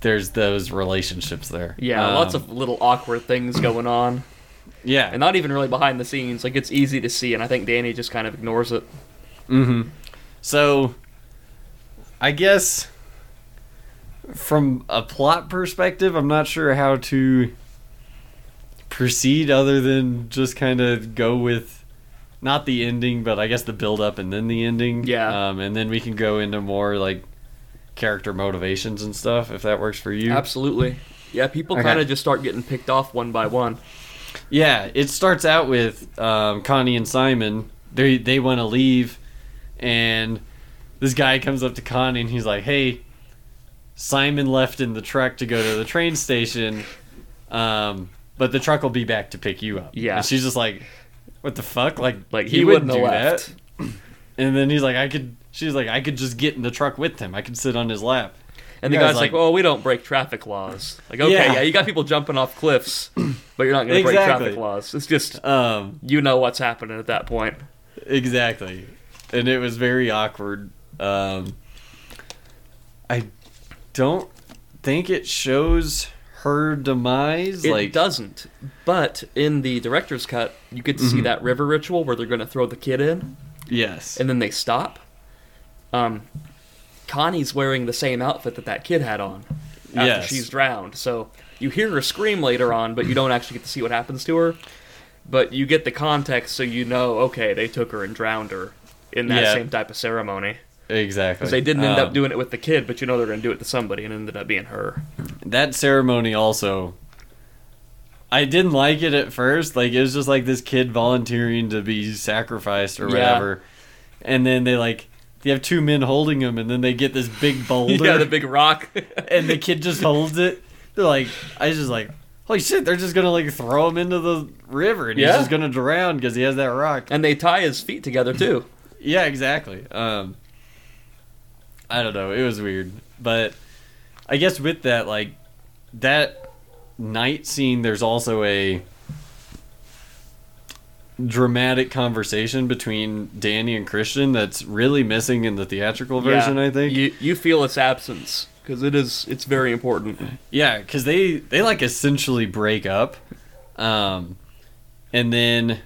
there's those relationships there. Yeah, Um, lots of little awkward things going on, yeah, and not even really behind the scenes. Like it's easy to see, and I think Danny just kind of ignores it. hmm So, I guess from a plot perspective, I'm not sure how to proceed other than just kind of go with not the ending, but I guess the build up and then the ending. Yeah. Um, and then we can go into more like character motivations and stuff if that works for you. Absolutely. Yeah, people kind of just start getting picked off one by one. Yeah, it starts out with um, Connie and Simon. They they want to leave, and this guy comes up to Connie and he's like, "Hey, Simon left in the truck to go to the train station, um, but the truck will be back to pick you up." Yeah. and she's just like, "What the fuck? Like, Like he, he, wouldn't, wouldn't do left. that." And then he's like, "I could." She's like, "I could just get in the truck with him. I could sit on his lap." And the guys guy's like, like- "Well, we don't break traffic laws." Like, okay, Yeah. yeah, you got people jumping off cliffs, but you're not going to break traffic laws. It's just Um, you know what's happening at that point. Exactly. And it was very awkward. Um, I don't think it shows her demise. It like doesn't. But in the director's cut, you get to see Mhm. that river ritual where they're going to throw the kid in, yes, and then they stop. Um, Connie's wearing the same outfit that that kid had on after Yes. she's drowned. So you hear her scream later on, but you don't actually get to see what happens to her. But you get the context, so you know, okay, they took her and drowned her in that Yeah. same type of ceremony. Exactly. Because they didn't end up Um, doing it with the kid, but you know they're going to do it to somebody, and it ended up being her. that ceremony also I didn't like it at first. Like it was just like this kid volunteering to be sacrificed or Yeah. whatever. And then they like they have two men holding him and then they get this big boulder yeah, the big rock. and the kid just holds it. They're like I was just like holy shit, they're just going to like throw him into the river and Yeah. he's just going to drown cuz he has that rock. and they tie his feet together too. Yeah, exactly. Um, I don't know. It was weird, but I guess with that, like that night scene, there's also a dramatic conversation between Danny and Christian that's really missing in the theatrical version. Yeah. I think. you you feel its absence because it is it's very important. Yeah, because they they like essentially break up, um, and then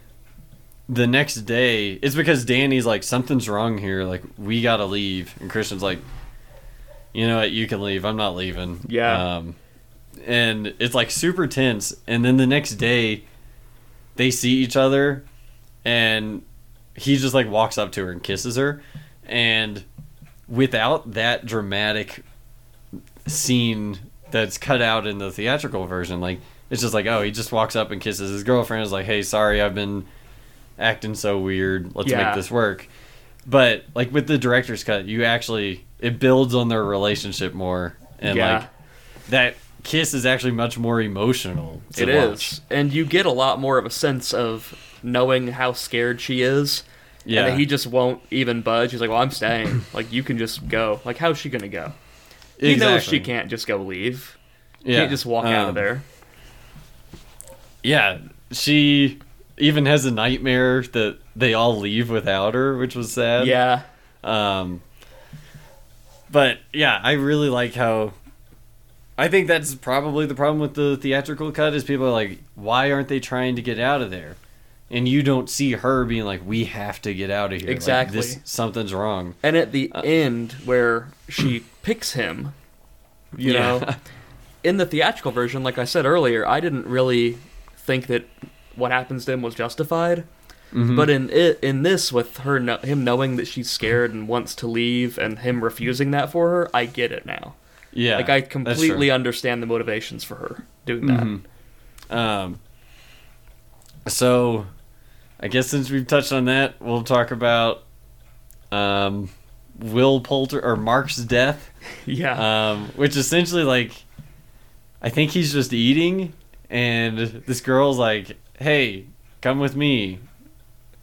the next day it's because Danny's like something's wrong here, like we gotta leave, and Christian's like, you know what, you can leave, I'm not leaving. Yeah. um, and it's like super tense, and then the next day they see each other, and he just like walks up to her and kisses her, and without that dramatic scene that's cut out in the theatrical version. Like it's just like, oh, he just walks up and kisses his girlfriend. Is like, hey, sorry, I've been acting so weird. Let's Yeah. make this work. But like with the director's cut, you actually it builds on their relationship more, and Yeah. like that kiss is actually much more emotional. To It is, watch. and you get a lot more of a sense of knowing how scared she is. Yeah, And that he just won't even budge. He's like, "Well, I'm staying. like, you can just go. Like, how's she gonna go? He knows she can't just go leave. Yeah. Can't just walk out Um, of there. Yeah, she even has a nightmare that they all leave without her, which was sad. Yeah, Um, but yeah, I really like how. I think that's probably the problem with the theatrical cut is people are like, why aren't they trying to get out of there? And you don't see her being like, we have to get out of here. Like, Exactly. this something's wrong. and at the Uh, end where she picks him, you Yeah. know, in the theatrical version, like I said earlier, I didn't really think that what happens to him was justified. Mhm. But in it, in this, with her, kno- him knowing that she's scared and wants to leave, and him refusing that for her, I get it now. yeah, like I completely understand the motivations for her doing that. Mhm. Um, so, I guess since we've touched on that, we'll talk about um, Will Poulter or Mark's death. Yeah, um, which essentially like I think he's just eating, and this girl's like, "Hey, come with me."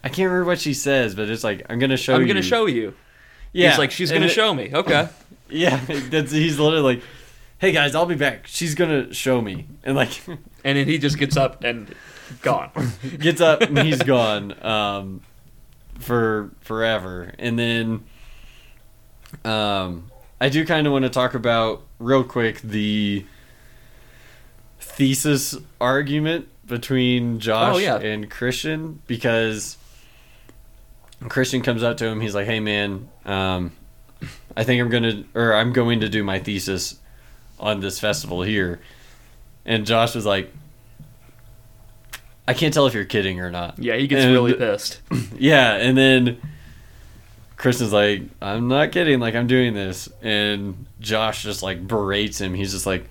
I can't remember what she says, but it's like, "I'm gonna show I'm you." gonna show you. Yeah, He's like, she's gonna it- show me. Okay. Yeah, that's he's literally like, "Hey guys, I'll be back. She's gonna show me," and like And then he just gets up and gone. gets up and he's gone um, for forever. And then um, I do kind of want to talk about real quick the thesis argument between Josh Oh, yeah. and Christian because Christian comes up to him. He's like, "Hey man, um, I think I'm gonna or I'm going to do my thesis on this festival here," and Josh was like. I can't tell if you're kidding or not. Yeah, he gets And- really pissed. Yeah, and then Christian's like, I'm not kidding, like I'm doing this. And Josh just like berates him. He's just like,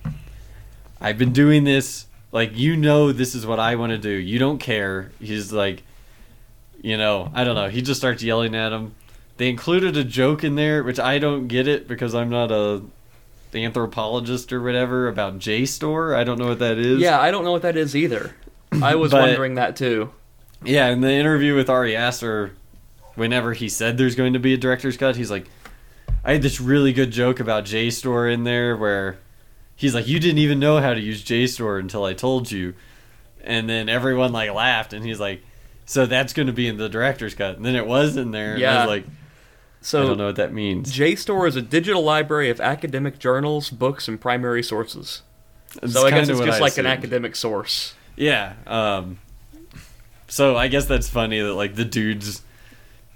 I've been doing this, like you know this is what I want to do. You don't care. He's like you know, I don't know. He just starts yelling at him. They included a joke in there, which I don't get it because I'm not a anthropologist or whatever about JSTOR. I don't know what that is. Yeah, I don't know what that is either. I was But- wondering that too. Yeah, in the interview with Ari Aster, whenever he said there's going to be a director's cut, he's like, I had this really good joke about JSTOR in there where he's like, You didn't even know how to use JSTOR until I told you. And then everyone like laughed, and he's like, So that's going to be in the director's cut. And then it was in there. Yeah. was like, I don't know what that means. JSTOR is a digital library of academic journals, books, and primary sources. So I guess it's just I like an academic source. Yeah. Um, so I guess that's funny that like the dude's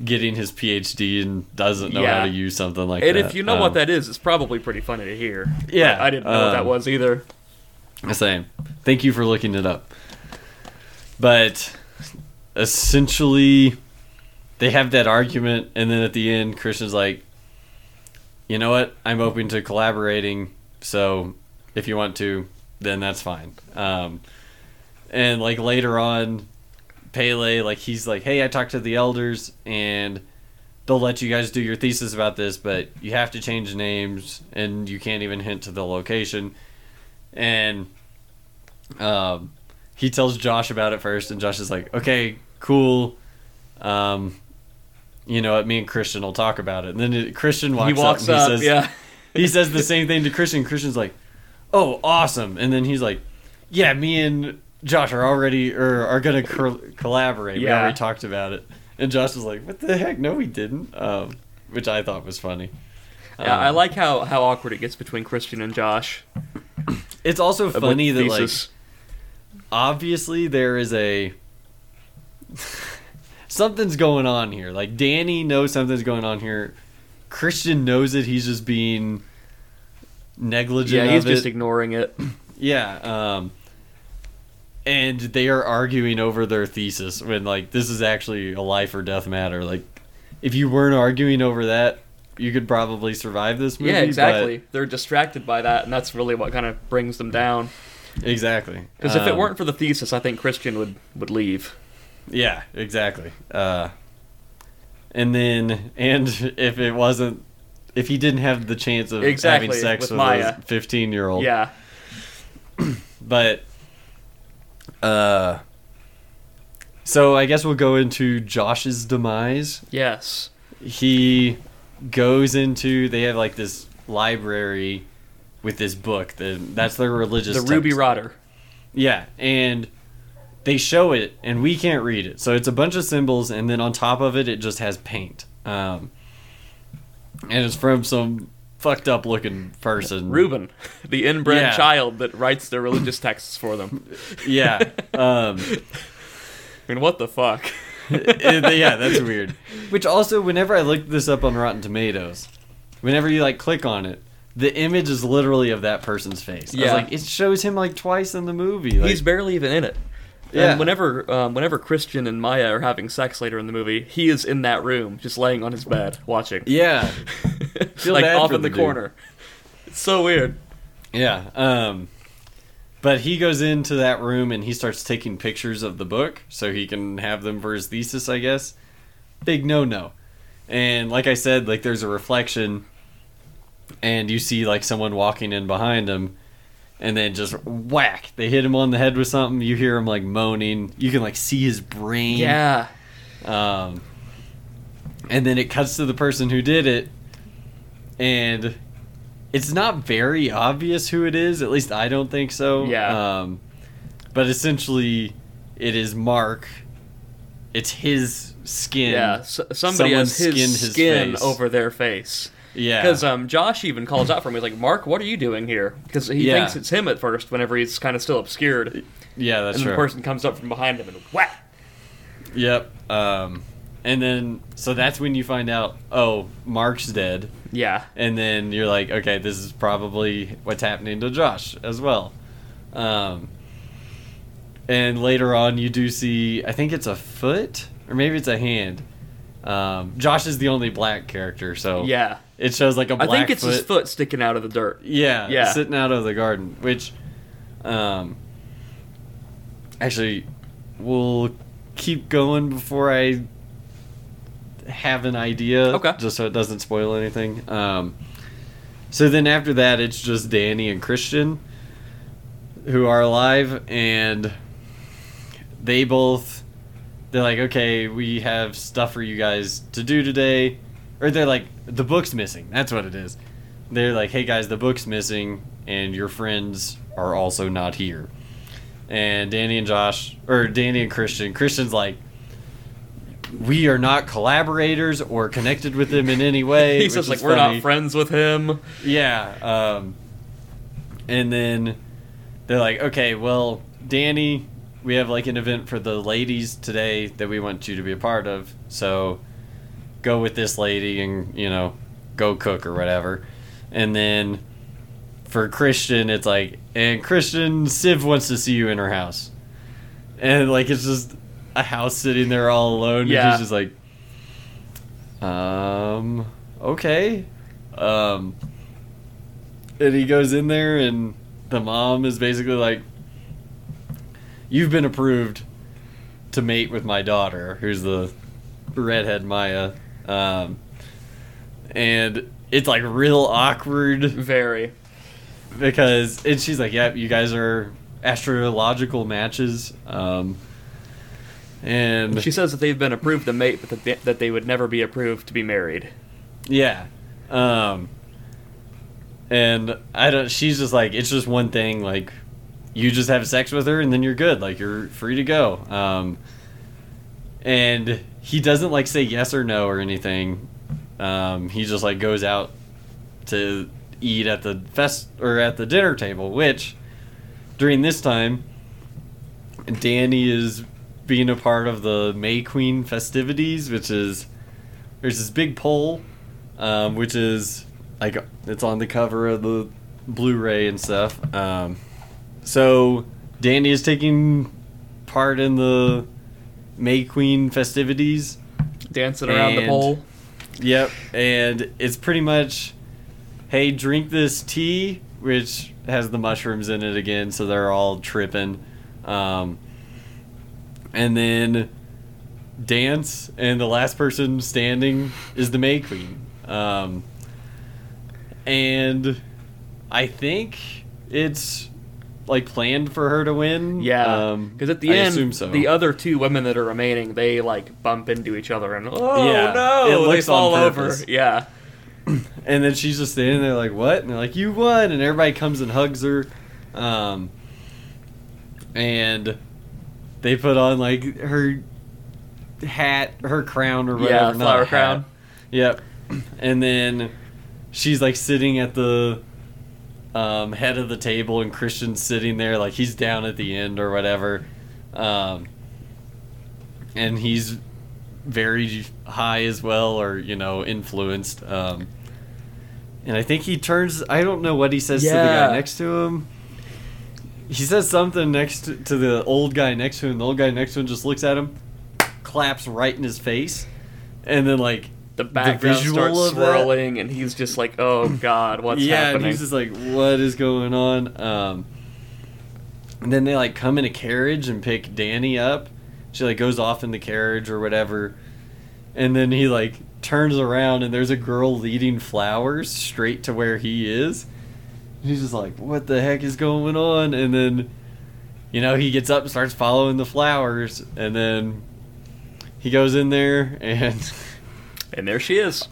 getting his PhD and doesn't know Yeah. how to use something like And that. And if you know what Um, that is, it's probably pretty funny to hear. Yeah, I didn't know what that um, was either. Same. Thank you for looking it up. But essentially, they have that argument, and then at the end, Christian's like, "You know what? I'm open to collaborating. So if you want to, then that's fine." Um, and like later on, Pelle, like he's like, "Hey, I talked to the elders, and they'll let you guys do your thesis about this, but you have to change names, and you can't even hint to the location." and um, he tells Josh about it first, and Josh is like, "Okay, cool. Um, you know what? Me and Christian will talk about it." And then it, Christian walks, he walks up, up, and he says, yeah. he says the same thing to Christian. Christian's like, "Oh, awesome!" And then he's like, "Yeah, me and Josh are already or are gonna co- collaborate. We Yeah. already talked about it." And Josh was like, "What the heck? No, we didn't." Um, which I thought was funny. Yeah, I Um, like how, how awkward it gets between Christian and Josh. It's also funny that like obviously there is a something's going on here. Like Danny knows something's going on here. Christian knows it. He's just being negligent yeah, he's just ignoring it. yeah. Um, and they are arguing over their thesis when like this is actually a life or death matter. Like if you weren't arguing over that, you could probably survive this movie. yeah, but- exactly. They're distracted by that, and that's really what kind of brings them down. exactly. Because if it Um, weren't for the thesis, I think Christian would, would leave. Yeah, exactly. Uh, and then, and if it wasn't, if he didn't have the chance of Exactly, having sex with with, a fifteen-year-old, Yeah. But, uh, so I guess we'll go into Josh's demise. Yes. He goes into. They have like this library with this book. The, that's their religious. The Ruby. Rotter. Yeah, and they show it, and we can't read it. So it's a bunch of symbols, and then on top of it, it just has paint. Um, and it's from some fucked up looking person. Reuben, the inbred Yeah. child that writes their religious texts for them. Yeah. Um, I mean, what the fuck? it- yeah, that's weird. Which also, whenever I looked this up on Rotten Tomatoes, whenever you like click on it, the image is literally of that person's face. I Yeah. was like, it shows him like twice in the movie. Like, He's barely even in it. Yeah. And whenever, um, whenever Christian and Maya are having sex later in the movie, he is in that room, just laying on his bed, watching. yeah. Feel like off in the, the corner. It's so weird. Yeah. Um but he goes into that room and he starts taking pictures of the book so he can have them for his thesis, I guess. Big no no. And like I said, like there's a reflection and you see like someone walking in behind him and then just whack. They hit him on the head with something. You hear him like moaning. You can like see his brain. Yeah. Um, and then it cuts to the person who did it, and it's not very obvious who it is. At least I don't think so. Yeah. Um, but essentially, it is Mark. It's his skin. Yeah. S- somebody Someone has his skinned his skin face. over their face. Yeah. Because um, Josh even calls out for him. He's like, "Mark, what are you doing here?" Because he Yeah. thinks it's him at first, whenever he's kind of still obscured, yeah, that's and true. And the person comes up from behind him and whack. Yep. Um, and then so that's when you find out. Oh, Mark's dead. Yeah. and then you're like, okay, this is probably what's happening to Josh as well. Um, and later on, you do see, I think it's a foot or maybe it's a hand. Um, Josh is the only black character, so Yeah. it shows like a I black think it's foot. his foot sticking out of the dirt. Yeah, Yeah. sitting out of the garden. Which, um, actually, we'll keep going before I have an idea. Okay. Just so it doesn't spoil anything. Um, so then after that, it's just Danny and Christian who are alive, and they both. They're like, okay, we have stuff for you guys to do today. Or they're like, the book's missing. That's what it is they're like, "Hey guys, the book's missing, and your friends are also not here." And Danny and Josh, or Danny and Christian, Christian's like, "We are not collaborators or connected with him in any way." He says like, "We're funny. not friends with him." Yeah. Um, and then they're like, okay, well, Danny, we have like an event for the ladies today that we want you to be a part of. So go with this lady and, you know, go cook or whatever. And then for Christian, it's like, and Christian, Siv wants to see you in her house. And like, it's just a house sitting there all alone. Yeah. And he's just like, um, okay. Um, and he goes in there, and the mom is basically like, You've been approved to mate with my daughter, who's the redhead Maja. Um, and it's like real awkward Very. because and she's like, "Yep, you guys are astrological matches." Um, and She says that they've been approved to mate, but that they, that they would never be approved to be married. yeah, um, and I don't. She's just like, it's just one thing. Like, you just have sex with her, and then you're good. Like, you're free to go. Um, and he doesn't like say yes or no or anything. Um, he just like goes out to eat at the fest or at the dinner table, which during this time, Dani is being a part of the May Queen festivities, which is there's this big pole, um, which is like it's on the cover of the Blu-ray and stuff. Um, so Dani is taking part in the May Queen festivities. Dancing around the pole. Yep, and it's pretty much, hey, drink this tea, which has the mushrooms in it again, so they're all tripping, um, and then dance, and the last person standing is the May Queen, um, and I think it's like planned for her to win. Yeah, um, because at the I end, assume so. the other two women that are remaining, they like bump into each other and oh Yeah, no, it looks all over. Yeah, And then she's just standing there like, "What?" And they're like, "You won!" And everybody comes and hugs her. Um, and they put on like her hat, her crown or whatever. Yeah, flower crown. Yep. And then she's like sitting at the um, head of the table, and Christian's sitting there like he's down at the end or whatever. Um, and he's very high as well, or you know, influenced. Um, and I think he turns. I don't know what he says to the guy next to him. He says something next to, to the old guy next to him. The old guy next to him just looks at him, claps right in his face, and then like the background visual starts of that- swirling, and he's just like, "Oh God, what's yeah, happening?" and he's just like, "What is going on?" Um, and then they like come in a carriage and pick Dani up. She like goes off in the carriage or whatever, and then he like turns around and there's a girl leading flowers straight to where he is. He's just like, "What the heck is going on?" And then, you know, he gets up and starts following the flowers, and then he goes in there and. and there she is,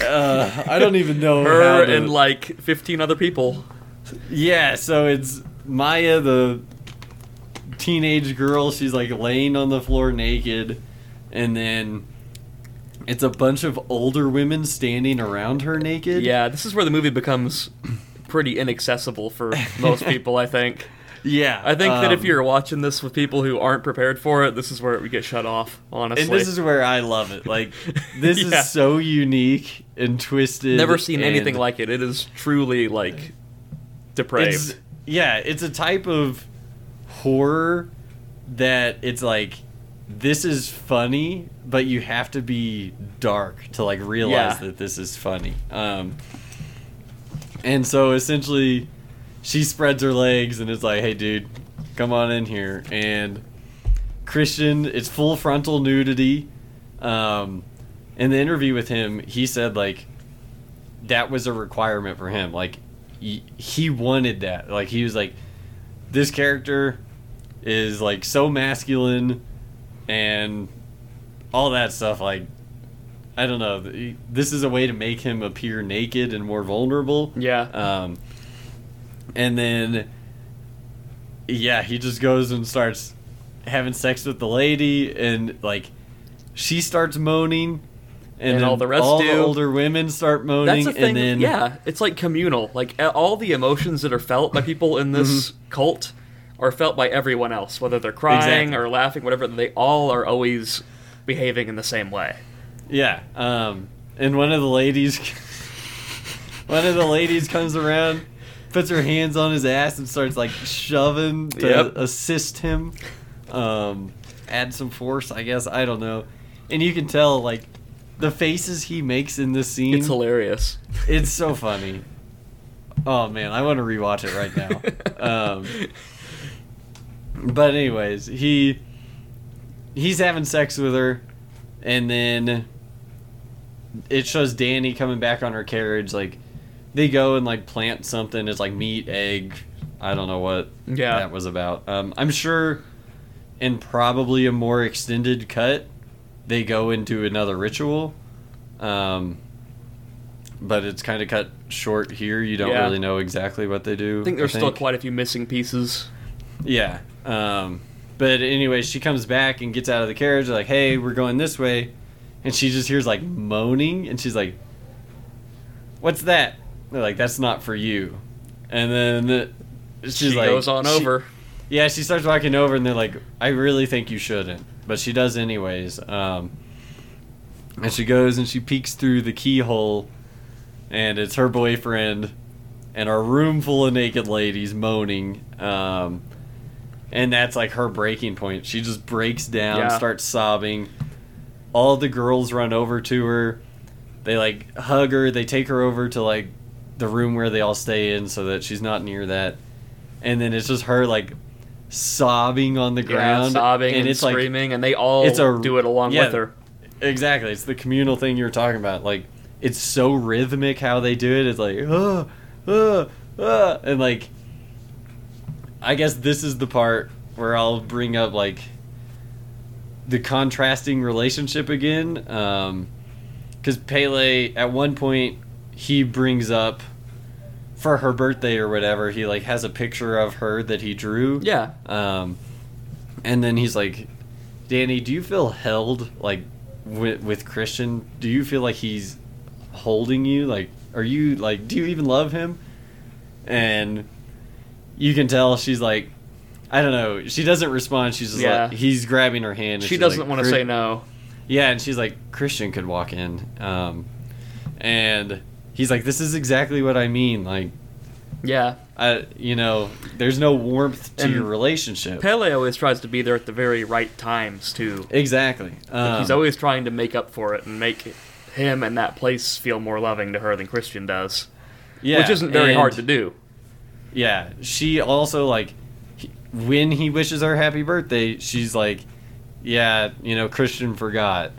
Uh, I don't even know her to- and like fifteen other people. Yeah, so it's Maja, the teenage girl. She's like laying on the floor naked, and then it's a bunch of older women standing around her naked. Yeah, this is where the movie becomes pretty inaccessible for most people. I think. yeah. I think that if um, you're watching this with people who aren't prepared for it, this is where it would get shut off. Honestly, and this is where I love it. Like this Yeah. is so unique and twisted. never seen anything like it. It is truly like depraved. It's, yeah, it's a type of horror that it's like this is funny, but you have to be dark to like realize Yeah. that this is funny. Um, and so essentially, she spreads her legs and is like, "Hey, dude, come on in here." And Christian, it's full frontal nudity. Um, in the interview with him, he said like that was a requirement for him. Like he, he wanted that. Like he was like, this character is like so masculine and all that stuff. Like I don't know. This is a way to make him appear naked and more vulnerable. yeah, Um, and then, yeah, he just goes and starts having sex with the lady, and like, she starts moaning, And then all the rest all do. the older women start moaning, That's the thing. and then yeah, it's like communal. Like all the emotions that are felt by people in this Mm-hmm. cult are felt by everyone else, whether they're crying Exactly. or laughing, whatever. They all are always behaving in the same way. Yeah. Um, and one of the ladies, one of the ladies comes around, puts her hands on his ass, and starts like shoving to Yep. assist him. Um, add some force, I guess. I don't know. And you can tell like the faces he makes in this scene. It's hilarious. It's so funny. Oh man, I want to rewatch it right now. um, but anyways, he he's having sex with her, and then it shows Dani coming back on her carriage. Like they go and like plant something. It's like meat, egg. I don't know what Yeah. that was about. Um, I'm sure in probably a more extended cut, they go into another ritual. Um, but it's kind of cut short here. You don't Yeah. really know exactly what they do. I think there's still quite a few missing pieces. Yeah. Um, but anyway, she comes back and gets out of the carriage, like, hey, we're going this way. And she just hears like moaning, and she's like, what's that? They're like, that's not for you. And then she's she like, goes on she- over. Yeah, she starts walking over, and they're like, I really think you shouldn't. But she does anyways. Um, and she goes and she peeks through the keyhole, and it's her boyfriend, and a room full of naked ladies moaning. Um, and that's like her breaking point. She just breaks down, Yeah. starts sobbing. All the girls run over to her. They like hug her. They take her over to like the room where they all stay in so that she's not near that. And then it's just her like sobbing on the Yeah, ground, sobbing and, it's like screaming, and they all it's a- do it along yeah. with her. Exactly. It's the communal thing you were talking about. Like it's so rhythmic how they do it. It's like uh, uh, uh, and like I guess this is the part where I'll bring up like the contrasting relationship again. Um, because Pelle at one point he brings up for her birthday or whatever he like has a picture of her that he drew. Yeah, Um, and then he's like, Dani, do you feel held like with, with Christian? Do you feel like he's holding you? Like, are you like, do you even love him? And you can tell she's like, I don't know. She doesn't respond. She's just Yeah. like, he's grabbing her hand. and she doesn't like, want to say no. Yeah, and she's like, Christian could walk in. Um, and he's like, this is exactly what I mean. Like, Yeah, I, you know, there's no warmth to And your relationship. Pelle always tries to be there at the very right times too. Exactly. Like, he's Um, always trying to make up for it and make him and that place feel more loving to her than Christian does, yeah, which isn't very hard to do. Yeah, she also like when he wishes her happy birthday, she's like, "Yeah, you know, Christian forgot."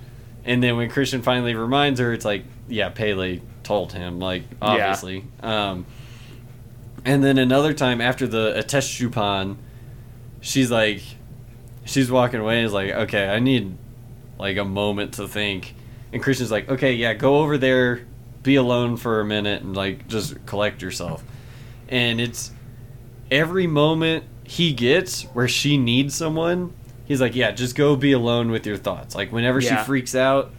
And then when Christian finally reminds her, it's like, "Yeah, Pelle told him." Like obviously. Um, and then another time after the Ättestupa, she's like, she's walking away and is like, "Okay, I need like a moment to think." And Christian's like, "Okay, yeah, go over there, be alone for a minute, and like just collect yourself." and it's every moment he gets where she needs someone he's like yeah just go be alone with your thoughts. Like whenever Yeah. she freaks out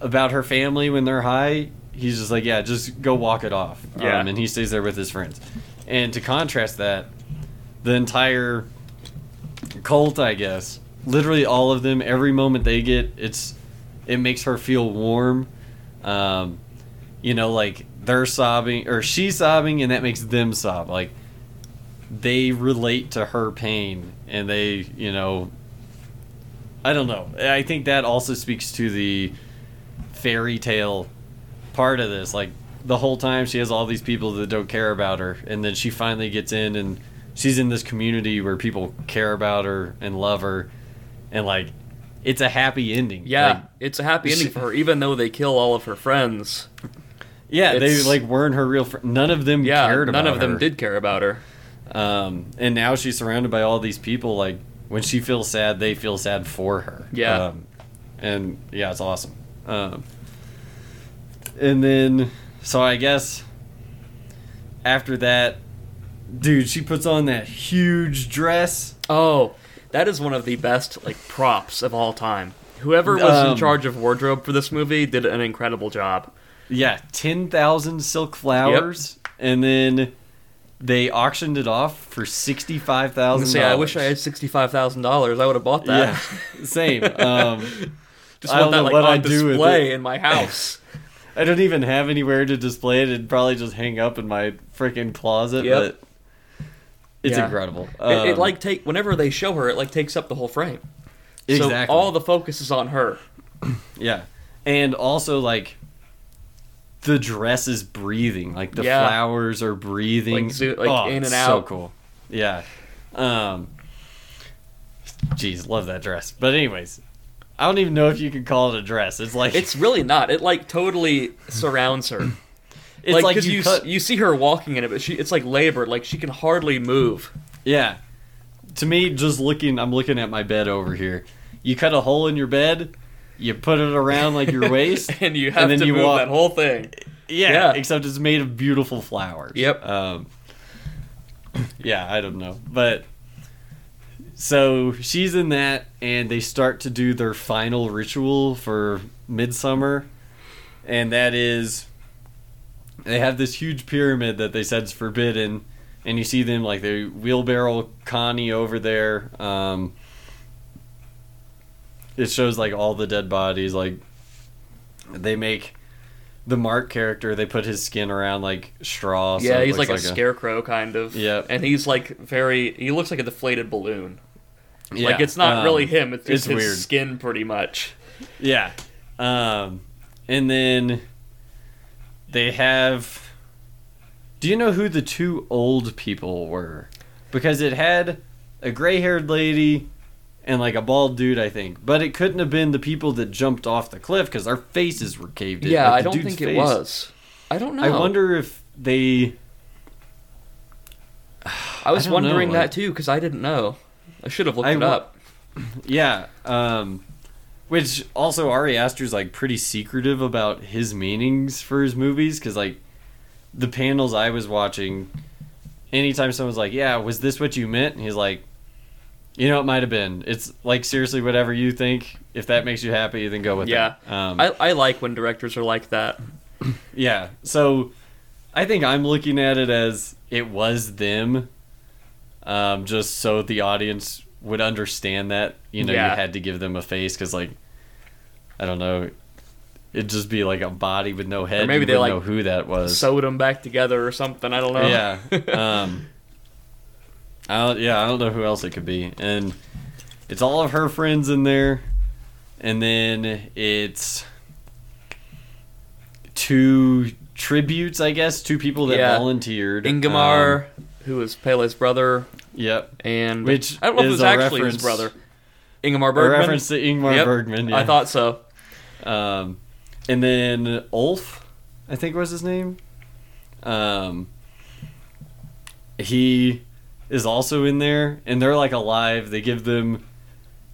about her family when they're high he's just like yeah just go walk it off. Yeah. um, and he stays there with his friends. And to contrast that the entire cult i guess literally all of them every moment they get it's it makes her feel warm. Um, you know like they're sobbing or she's sobbing and that makes them sob. Like they relate to her pain and they you know i don't know i think that also speaks to the fairy tale part of this like the whole time she has all these people that don't care about her and then she finally gets in and she's in this community where people care about her and love her and like it's a happy ending Yeah, Like, it's a happy ending for her, even though they kill all of her friends. yeah they like weren't her real fr- none of them Yeah, cared none of them her. did care about her. Um, and now she's surrounded by all these people. Like when she feels sad, they feel sad for her. Yeah. Um, and yeah, it's awesome. Um, and then, so I guess after that, dude, she puts on that huge dress. Oh, that is one of the best like props of all time. Whoever was in Um, charge of wardrobe for this movie did an incredible job. Yeah, ten thousand silk flowers, and then they auctioned it off for sixty five I thousand. say, I wish I had sixty five thousand dollars. I would have bought that. Yeah, same. Um, Just I want that like what on I'd do with display in my house. I don't even have anywhere to display it. It'd probably just hang up in my freaking closet. Yep. But it's Yeah. incredible. it, it Um, like take whenever they show her, it like takes up the whole frame. exactly. So all the focus is on her. Yeah. And also like the dress is breathing. Like the Yeah. flowers are breathing. Like, zo- like, oh, in and out. So cool. Yeah. Um Jeez, love that dress. But anyways, I don't even know if you could call it a dress. It's like It's really not. It like totally surrounds her. it's like, like, you cut you see her walking in it, but she it's like labored. Like she can hardly move. Yeah. To me, just looking I'm looking at my bed over here. You cut a hole in your bed, you put it around like your waist. and you have and then to you move walk- that whole thing. Yeah, Yeah. except it's made of beautiful flowers. Yep. Um, yeah, I don't know, but so she's in that, and they start to do their final ritual for midsummer, and that is they have this huge pyramid that they said's forbidden, and you see them like they wheelbarrow Connie over there. Um, it shows like all the dead bodies, like they make the Mark character, they put his skin around like straw. so yeah, he's looks like, a scarecrow kind of. Yeah, And he's like very. He looks like a deflated balloon. Yeah, Like it's not um, really him. It's it's his weird. skin, pretty much. Yeah. Um, and then they have. Do you know who the two old people were? Because it had a gray haired lady and like a bald dude, I think. But it couldn't have been the people that jumped off the cliff because their faces were caved in. Yeah, Like, I don't think it was. I don't know. I wonder if they. I was I know, wondering like- that too because I didn't know. I should have looked I it wa- up. Yeah. Um, which also Ari Aster's like pretty secretive about his meanings for his movies because like the panels I was watching, anytime someone's like, "Yeah, was this what you meant?" And he's like, "You know, it might have been. It's like seriously, whatever you think. If that makes you happy, then go with Yeah. it." Um, I, I like when directors are like that. yeah. So I think I'm looking at it as it was them, um, just so the audience would understand that. You know, Yeah. you had to give them a face because, like, I don't know, it'd just be like a body with no head. maybe you they, like, know who that was. Sewed them back together or something. I don't know. yeah. Um, I don't, yeah, I don't know who else it could be, and it's all of her friends in there, and then it's two tributes, I guess, two people that Yeah. volunteered. Ingemar, Um, who was Pelle's brother, yep. and Which I don't know if it is was a actually reference- his brother. Ingmar A Bergman. reference to Ingmar Yep. Bergman. Yeah. I thought so. Um, and then Ulf, I think was his name. Um, he is also in there, and they're like alive. They give them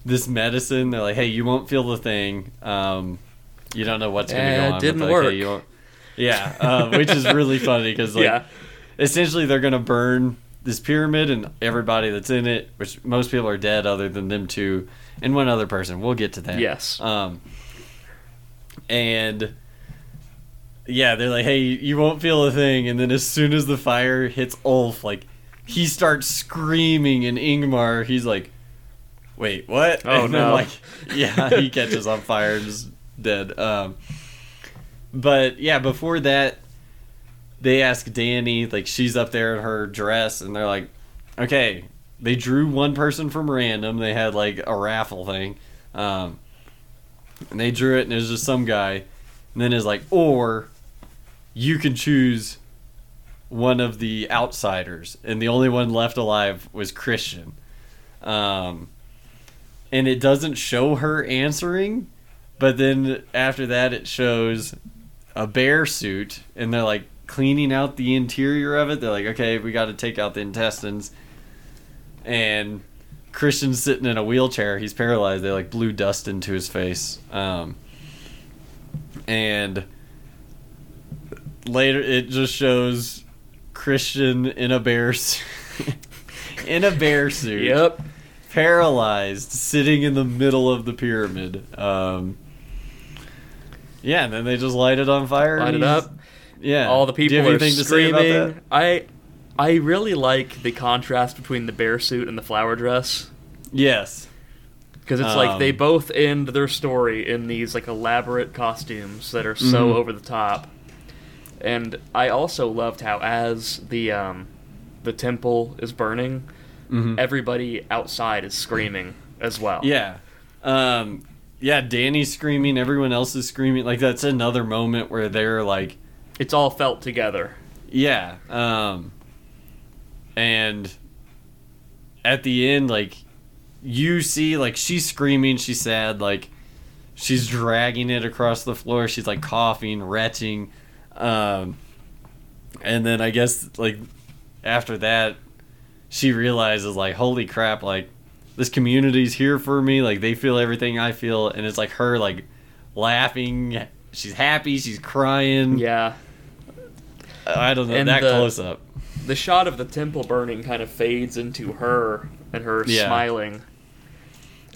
this medicine. They're like, "Hey, you won't feel the thing. Um, you don't know what's going to Eh, go it on." didn't but, like, hey, work. you Yeah, uh, which is really funny because like yeah. essentially they're going to burn this pyramid and everybody that's in it, which most people are dead other than them two and one other person. We'll get to that. Yes. Um, and yeah, they're like, "Hey, you won't feel a thing." And then as soon as the fire hits Ulf, like he starts screaming, and Ingmar, he's like, "Wait, what?" Oh, and then, no. Like, yeah, he catches on fire and is dead. Um, but yeah, before that, they ask Dani, like she's up there in her dress, and they're like, "Okay." They drew one person from random. They had like a raffle thing. Um, and they drew it and it was just some guy and then it's like or you can choose one of the outsiders and the only one left alive was christian um, and it doesn't show her answering but then after that it shows a bear suit and they're like cleaning out the interior of it they're like okay we got to take out the intestines and Christian's sitting in a wheelchair. He's paralyzed. They like blew dust into his face. Um, and later it just shows Christian in a bear suit, in a bear suit, Yep. paralyzed, sitting in the middle of the pyramid. Um, yeah, and then they just light it on fire. Light it up. Yeah. All the people are anything to say about screaming. that? I I really like the contrast between the bear suit and the flower dress Yes. because it's like they Um, both end their story in these like elaborate costumes that are so Mhm. over the top. And I also loved how as the um the temple is burning, Mhm. everybody outside is screaming as well. Yeah. Um, yeah, Dani's screaming, everyone else is screaming. Like, that's another moment where they're like, It's all felt together. yeah. Um, and at the end, like, you see, like, she's screaming, she's sad, like, she's dragging it across the floor, she's, like, coughing, retching. Um, and then I guess, like, after that, she realizes, like, holy crap, like, this community's here for me. Like they feel everything I feel, and it's like her like laughing. She's happy. She's crying. Yeah. I don't know And that the- close up. The shot of the temple burning kind of fades into her and her Yeah. smiling.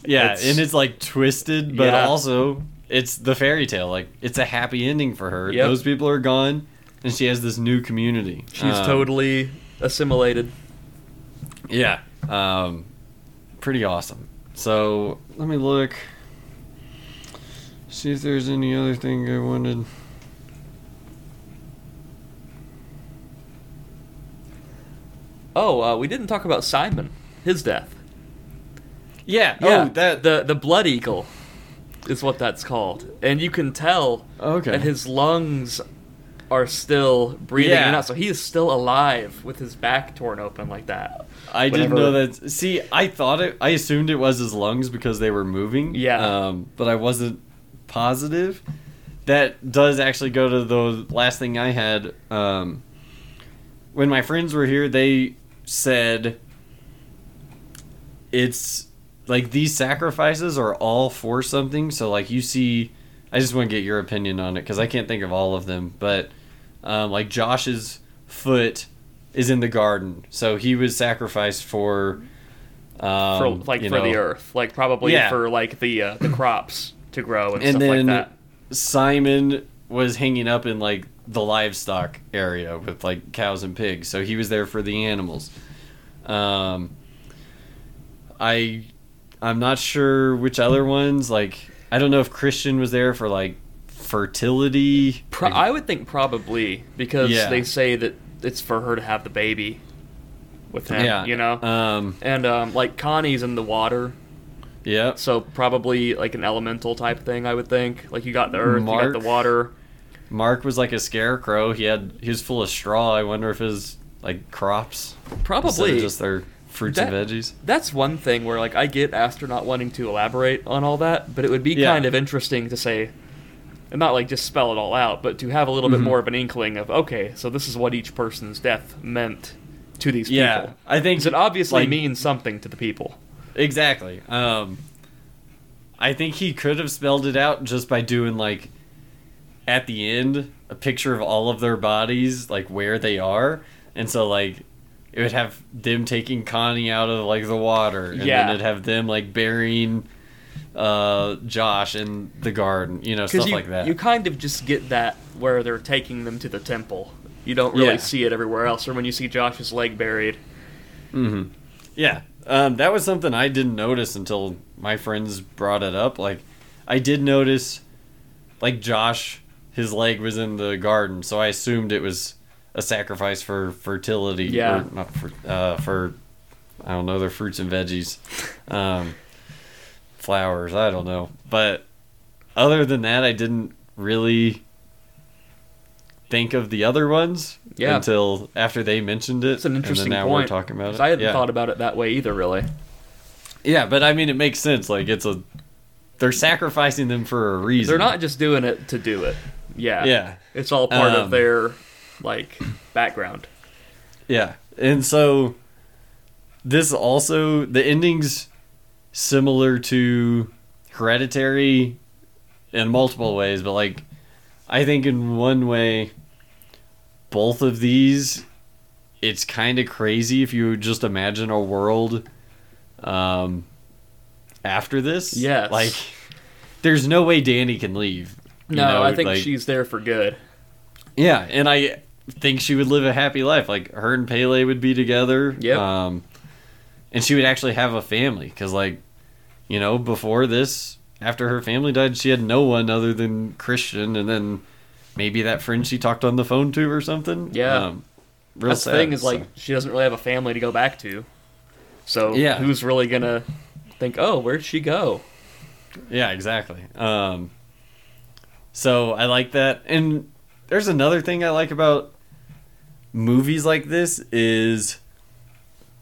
Yeah, it's- and it's like twisted, but Yeah. also it's the fairy tale. Like it's a happy ending for her. Yep. Those people are gone, and she has this new community. She's Um, totally assimilated. yeah, um, pretty awesome. So let me look. See if there's any other thing I wanted. Oh, uh, we didn't talk about Simon. His death. Yeah. Yeah, Oh, that. the the blood eagle is what that's called, and you can tell Okay. that his lungs are still breathing Yeah. out, so he is still alive with his back torn open like that. I didn't know that. See, I thought it. I assumed it was his lungs because they were moving. Yeah. Um, but I wasn't positive. That does actually go to the last thing I had. Um, when my friends were here, they said it's like these sacrifices are all for something. So like you see, I just want to get your opinion on it because I can't think of all of them. But um, like Josh's foot is in the garden, so he was sacrificed for. Um, for like for the earth, like probably Yeah. for like the uh, the crops to grow and, and stuff then like that. Simon was hanging up in like the livestock area with like cows and pigs, so he was there for the animals. Um, I, I'm not sure which other ones. Like, I don't know if Christian was there for like fertility. Pro- I would think probably because Yeah. they say that it's for her to have the baby with him. yeah, you know. Um, and um, like Connie's in the water, yeah. so probably like an elemental type thing. I would think. Like you got the earth, you Mark? got the water. Mark was like a scarecrow. He had he was full of straw. I wonder if his like crops Probably. just their fruits That- and veggies. That's one thing where like I get Aster not wanting to elaborate on all that, but it would be Yeah. kind of interesting to say, and not like just spell it all out, but to have a little Mhm. bit more of an inkling of okay, so this is what each person's death meant to these Yeah, people. I think it obviously like, means something to the people. Exactly. Um, I think he could have spelled it out just by doing like at the end a picture of all of their bodies, like where they are, and so like it would have them taking Connie out of like the water, and Yeah. then it'd have them like burying uh, Josh in the garden, you know, stuff you, like that. you kind of just get that where they're taking them to the temple. You don't really Yeah. see it everywhere else, or when you see Josh's leg buried. hmm Yeah, um, that was something I didn't notice until my friends brought it up. Like, I did notice, like Josh, his leg was in the garden, so I assumed it was a sacrifice for fertility. Yeah. or not for uh, for I don't know, their fruits and veggies, um, flowers. I don't know, but other than that, I didn't really think of the other ones Yeah. until after they mentioned it. It's an interesting now point. we're talking about it. I hadn't yeah. thought about it that way either, really. Yeah, but I mean, it makes sense. Like it's a, they're sacrificing them for a reason. They're not just doing it to do it. Yeah. Yeah, It's all part Um, of their like background. yeah, and so this also the endings similar to Hereditary in multiple ways, but like I think in one way, both of these, it's kind of crazy if you just imagine a world um, after this. Yes. like there's no way Dani can leave. you No, know, I think like- she's there for good. Yeah, and I think she would live a happy life. Like her and Pelle would be together. Yeah. Um, and she would actually have a family because, like, you know, before this, after her family died, she had no one other than Christian, and then maybe that friend she talked on the phone to or something. Yeah. Um, real That's sad, the thing is so- like she doesn't really have a family to go back to. So Yeah. who's really gonna think, oh, where'd she go? Yeah, exactly. Um, so I like that, and there's another thing I like about movies like this is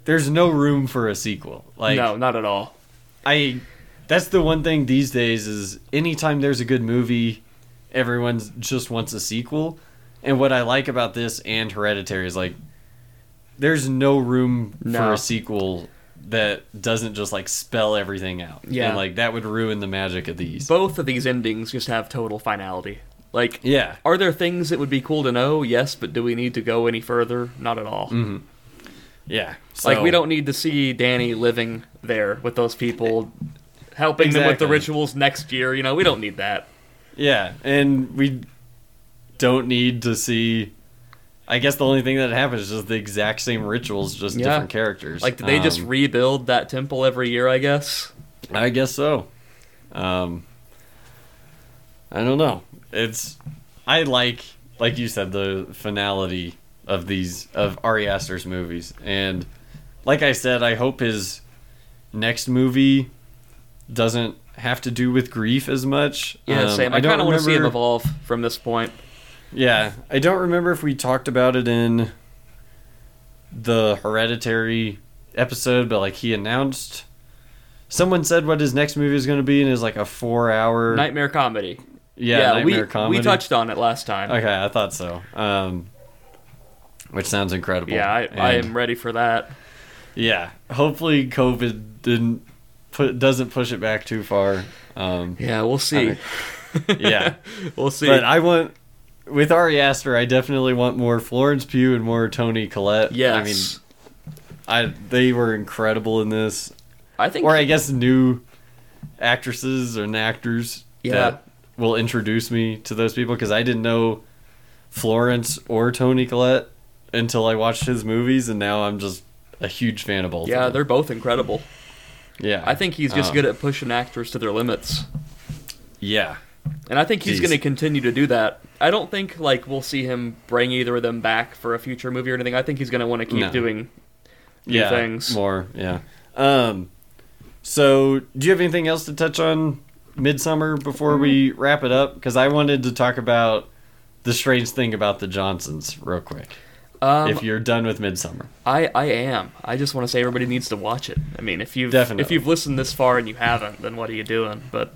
there's no room for a sequel. Like no, not at all. I, that's the one thing these days is anytime there's a good movie, everyone just wants a sequel. And what I like about this and Hereditary is like, there's no room for a sequel that doesn't just like spell everything out. Yeah. and like that would ruin the magic of these. Both of these endings just have total finality. Like, Yeah, are there things that would be cool to know? Yes, but do we need to go any further? Not at all. yeah. Like, we don't need to see Dani living there with those people, helping them with the rituals next year. You know, we don't need that. Yeah, and we don't need to see. I guess the only thing that happens is just the exact same rituals, just Yeah. different characters. Like, did they just Um, rebuild that temple every year? I guess. I guess so. Um, I don't know. It's I like like you said the finality of these of Ari Aster's movies, and like I said, I hope his next movie doesn't have to do with grief as much. Yeah, Um, same. I, don't kind of want to see him evolve from this point. Yeah, I don't remember if we talked about it in the Hereditary episode, but like he announced, someone said what his next movie is going to be, and it's like a four-hour Nightmare comedy. Yeah, we nightmare comedy. we touched on it last time. Okay, I thought so. Um, which sounds incredible. yeah, I, I am ready for that. Yeah, hopefully COVID didn't put doesn't push it back too far. Um, Yeah, we'll see. yeah. we'll see. But I want with Ari Aster, I definitely want more Florence Pugh and more Toni Collette. yes, I mean, I they were incredible in this. I, think. Or I guess new actresses and actors Yeah. that will introduce me to those people because I didn't know Florence or Toni Collette until I watched his movies, and now I'm just a huge fan of both. yeah, of they're both incredible. yeah. I think he's just Um, good at pushing actors to their limits, Yeah, and I think he's going to continue to do that. I don't think like we'll see him bring either of them back for a future movie or anything. I think he's going to want to keep No. doing new yeah, things. more. Yeah. Um. So, do you have anything else to touch on Midsommar before we wrap it up? Because I wanted to talk about the strange thing about the Johnsons real quick. Um, if you're done with Midsommar. I, I am. I just want to say everybody needs to watch it. I mean, if you've Definitely. if you've listened this far and you haven't, then what are you doing? But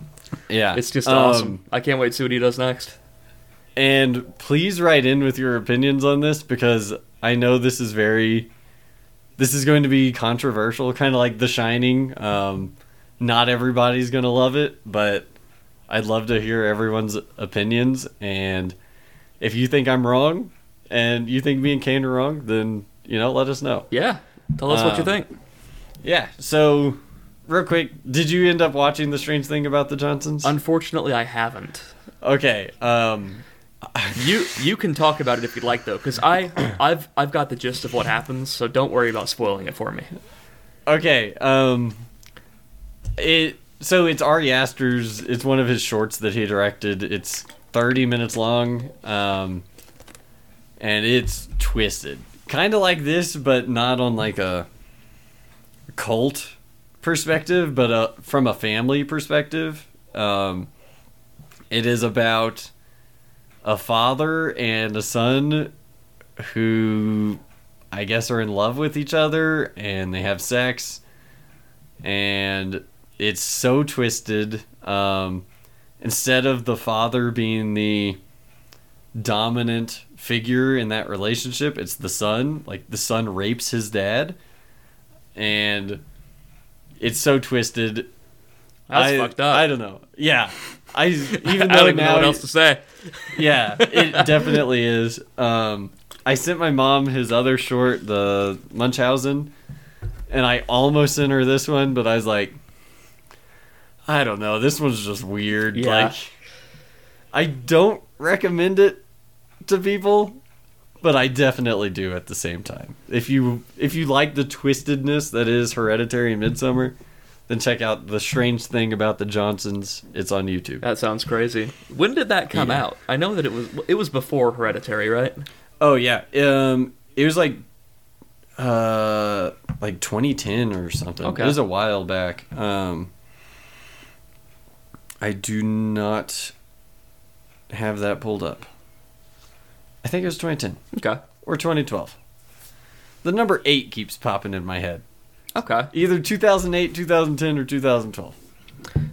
Yeah, it's just Um, awesome. I can't wait to see what he does next. And please write in with your opinions on this because I know this is very this is going to be controversial, kind of like The Shining. Um, not everybody's going to love it, but I'd love to hear everyone's opinions. And if you think I'm wrong and you think me and Kane are wrong, then you know, let us know. Yeah, tell us what you Um, think. Yeah. So, real quick, did you end up watching The Strange Thing About the Johnsons? Unfortunately, I haven't. okay. Um, You you can talk about it if you'd like though, because I I've I've got the gist of what happens, so don't worry about spoiling it for me. Okay. Um it so it's Ari Aster's it's one of his shorts that he directed. It's 30 minutes long. Um and it's twisted. Kind of like this but not on like a cult perspective, but uh, from a family perspective. Um it is about a father and a son who I guess are in love with each other and they have sex and it's so twisted um, instead of the father being the dominant figure in that relationship it's the son like the son rapes his dad and it's so twisted That's I, fucked up. I don't know yeah I even I though don't even now know what else to say. yeah, it definitely is. Um, I sent my mom his other short, the Munchausen, and I almost sent her this one, but I was like, I don't know. This one's just weird. Yeah. Like, I don't recommend it to people, but I definitely do at the same time. If you if you like the twistedness that is Hereditary and Midsommar, then check out the strange thing about the Johnsons. It's on YouTube. That sounds crazy. When did that come Yeah. out? I know that it was it was before Hereditary, right? Oh yeah, um, it was like, uh, like 2010 or something. Okay. It was a while back. Um, I do not have that pulled up. I think it was 2010 Okay. or 2012. The number eight keeps popping in my head. Okay. Either 2008, 2010, or 2012.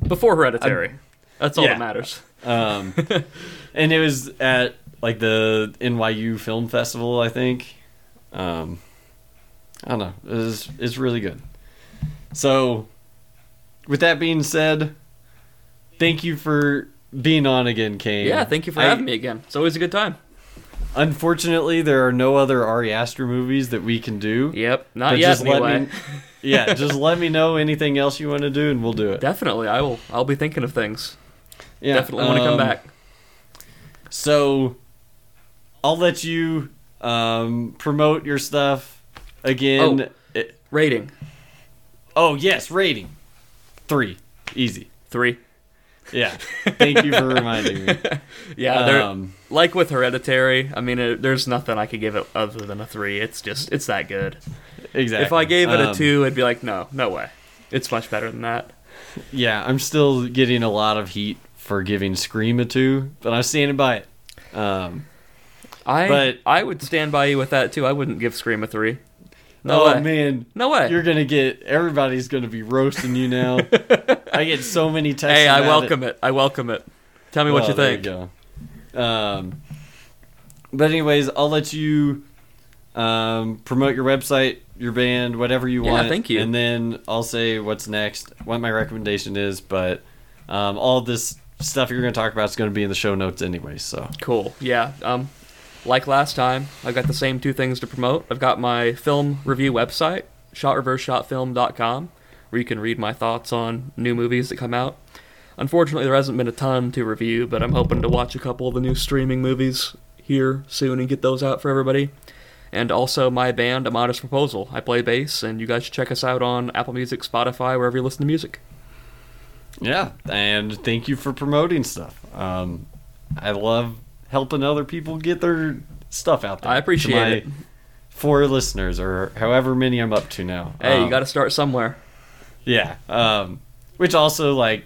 Before Hereditary. That's all yeah. that matters. Um, and it was at like the NYU Film Festival, I think. Um, I don't know. It was, it's really good. So, with that being said, thank you for being on again, Kane. Yeah, thank you for I- having me again. It's always a good time. Unfortunately, there are no other Ari Aster movies that we can do. Yep. Not But yet, just let me- yeah, just let me know anything else you want to do, and we'll do it. Definitely, I will. I'll be thinking of things. Yeah, Definitely want to come um, back. So, I'll let you um, promote your stuff again. It- Rating oh yes, rating three, easy. three. Yeah, thank you for reminding me. Yeah, Um, like with Hereditary. I mean, it, there's nothing I could give it other than a three. It's just it's that good. exactly. If I gave it a Um, two, I'd be like, no, no way. It's much better than that. yeah, I'm still getting a lot of heat for giving Scream a two, but I'm standing by it. Um, I But- I would stand by you with that too. I wouldn't give Scream a three. No oh way. man, No way. you're gonna get everybody's gonna be roasting you now. I get so many texts. hey, I welcome it. I welcome it. Tell me what you think. go. Um, but anyways, I'll let you um, promote your website, your band, whatever you Yeah, want. thank you. And then I'll say what's next, what my recommendation is. But um, all this stuff you're going to talk about is going to be in the show notes anyway. So Cool. Yeah. Um, like last time, I've got the same two things to promote. I've got my film review website, shotreverseshotfilm.com, where you can read my thoughts on new movies that come out. Unfortunately, there hasn't been a ton to review, but I'm hoping to watch a couple of the new streaming movies here soon and get those out for everybody. And also my band, A Modest Proposal. I play bass, and you guys should check us out on Apple Music, Spotify, wherever you listen to music. yeah, and thank you for promoting stuff. Um, I love helping other people get their stuff out there. I appreciate my it. Four listeners, or however many I'm up to now. Hey, you Um, got to start somewhere. Yeah. Um, which also like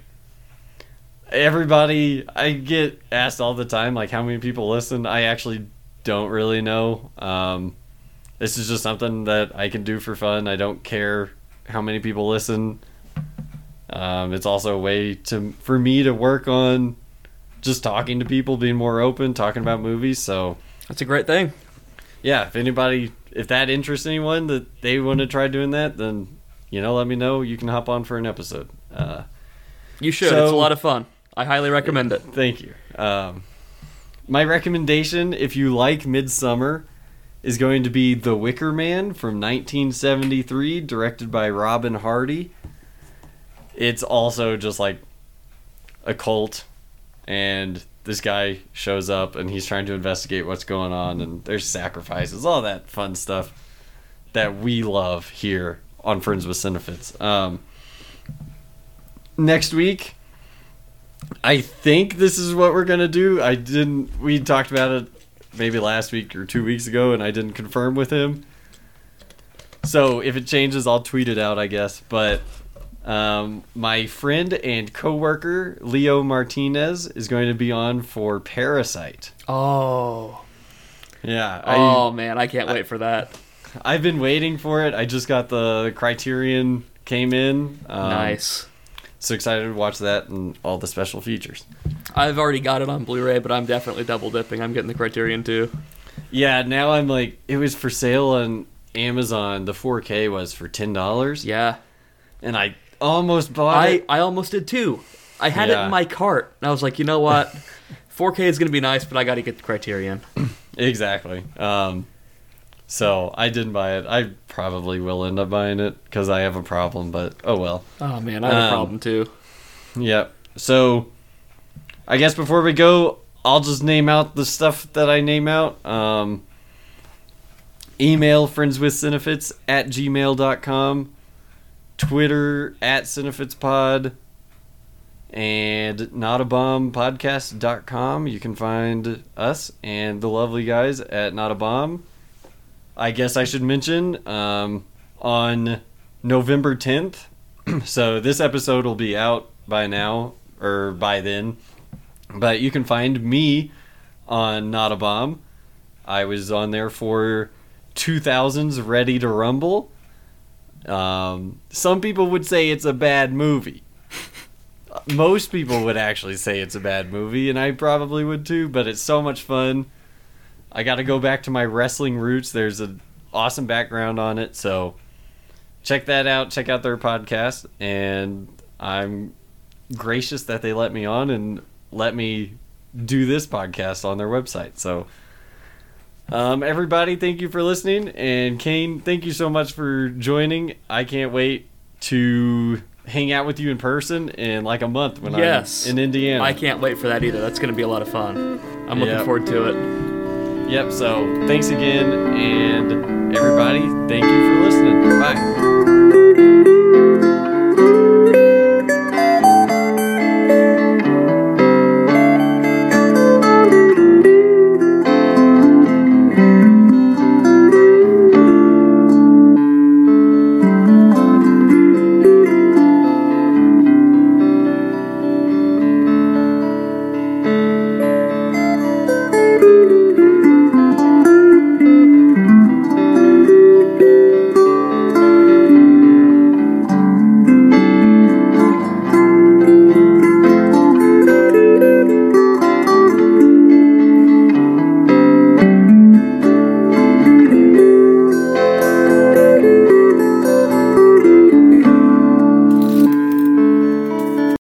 everybody I get asked all the time like how many people listen. I actually don't really know. Um, this is just something that I can do for fun. I don't care how many people listen. Um, it's also a way to for me to work on just talking to people, being more open, talking about movies. So That's a great thing. yeah, if anybody if that interests anyone that they want to try doing that, then you know, let me know. You can hop on for an episode. Uh, You should. it's a lot of fun. I highly recommend it. thank you. Um, my recommendation, if you like Midsommar, is going to be The Wicker Man from 1973, directed by Robin Hardy. It's also just like a cult, and this guy shows up and he's trying to investigate what's going on, and there's sacrifices, all that fun stuff that we love here on Friends with Cinefits. Um, next week, I think this is what we're gonna do. I didn't. We talked about it maybe last week or two weeks ago, and I didn't confirm with him. So if it changes, I'll tweet it out, I guess. But um, my friend and coworker Leo Martinez is going to be on for Parasite. Oh. Yeah, I, Oh man, I can't wait for that. I've been waiting for it. I just got the Criterion came in. Um, nice. So excited to watch that and all the special features. I've already got it on Blu-ray, but I'm definitely double dipping. I'm getting the Criterion too. Yeah, now I'm like, it was for sale on Amazon. The 4K was for ten dollars, Yeah. and I almost bought I it. I almost did too. I had it in my cart, and I was like, you know what? 4K is gonna be nice, but I got to get the Criterion. Exactly. Um, So I didn't buy it. I probably will end up buying it because I have a problem, but oh well. Oh man, I have a Um, problem too. Yep. So I guess before we go, I'll just name out the stuff that I name out. Um, email friends with cinefits at gmail.com, Twitter at cinefitspod, and notabombpodcast.com. You can find us and the lovely guys at Not a Bomb. I guess I should mention um, on November 10th. so this episode will be out by now or by then. But you can find me on Not a Bomb. I was on there for 2000's Ready to Rumble. Um, some people would say it's a bad movie. Most people would actually say it's a bad movie, and I probably would too, but it's so much fun. I got to go back to my wrestling roots. There's an awesome background on it, so check that out. Check out their podcast, and I'm gracious that they let me on and let me do this podcast on their website. So, um, everybody, thank you for listening, and Kane, thank you so much for joining. I can't wait to hang out with you in person in like a month when Yes. I'm in Indiana. I can't wait for that either. That's going to be a lot of fun. I'm looking Yep. forward to it. Yep. So, thanks again, and everybody, thank you for listening. Bye.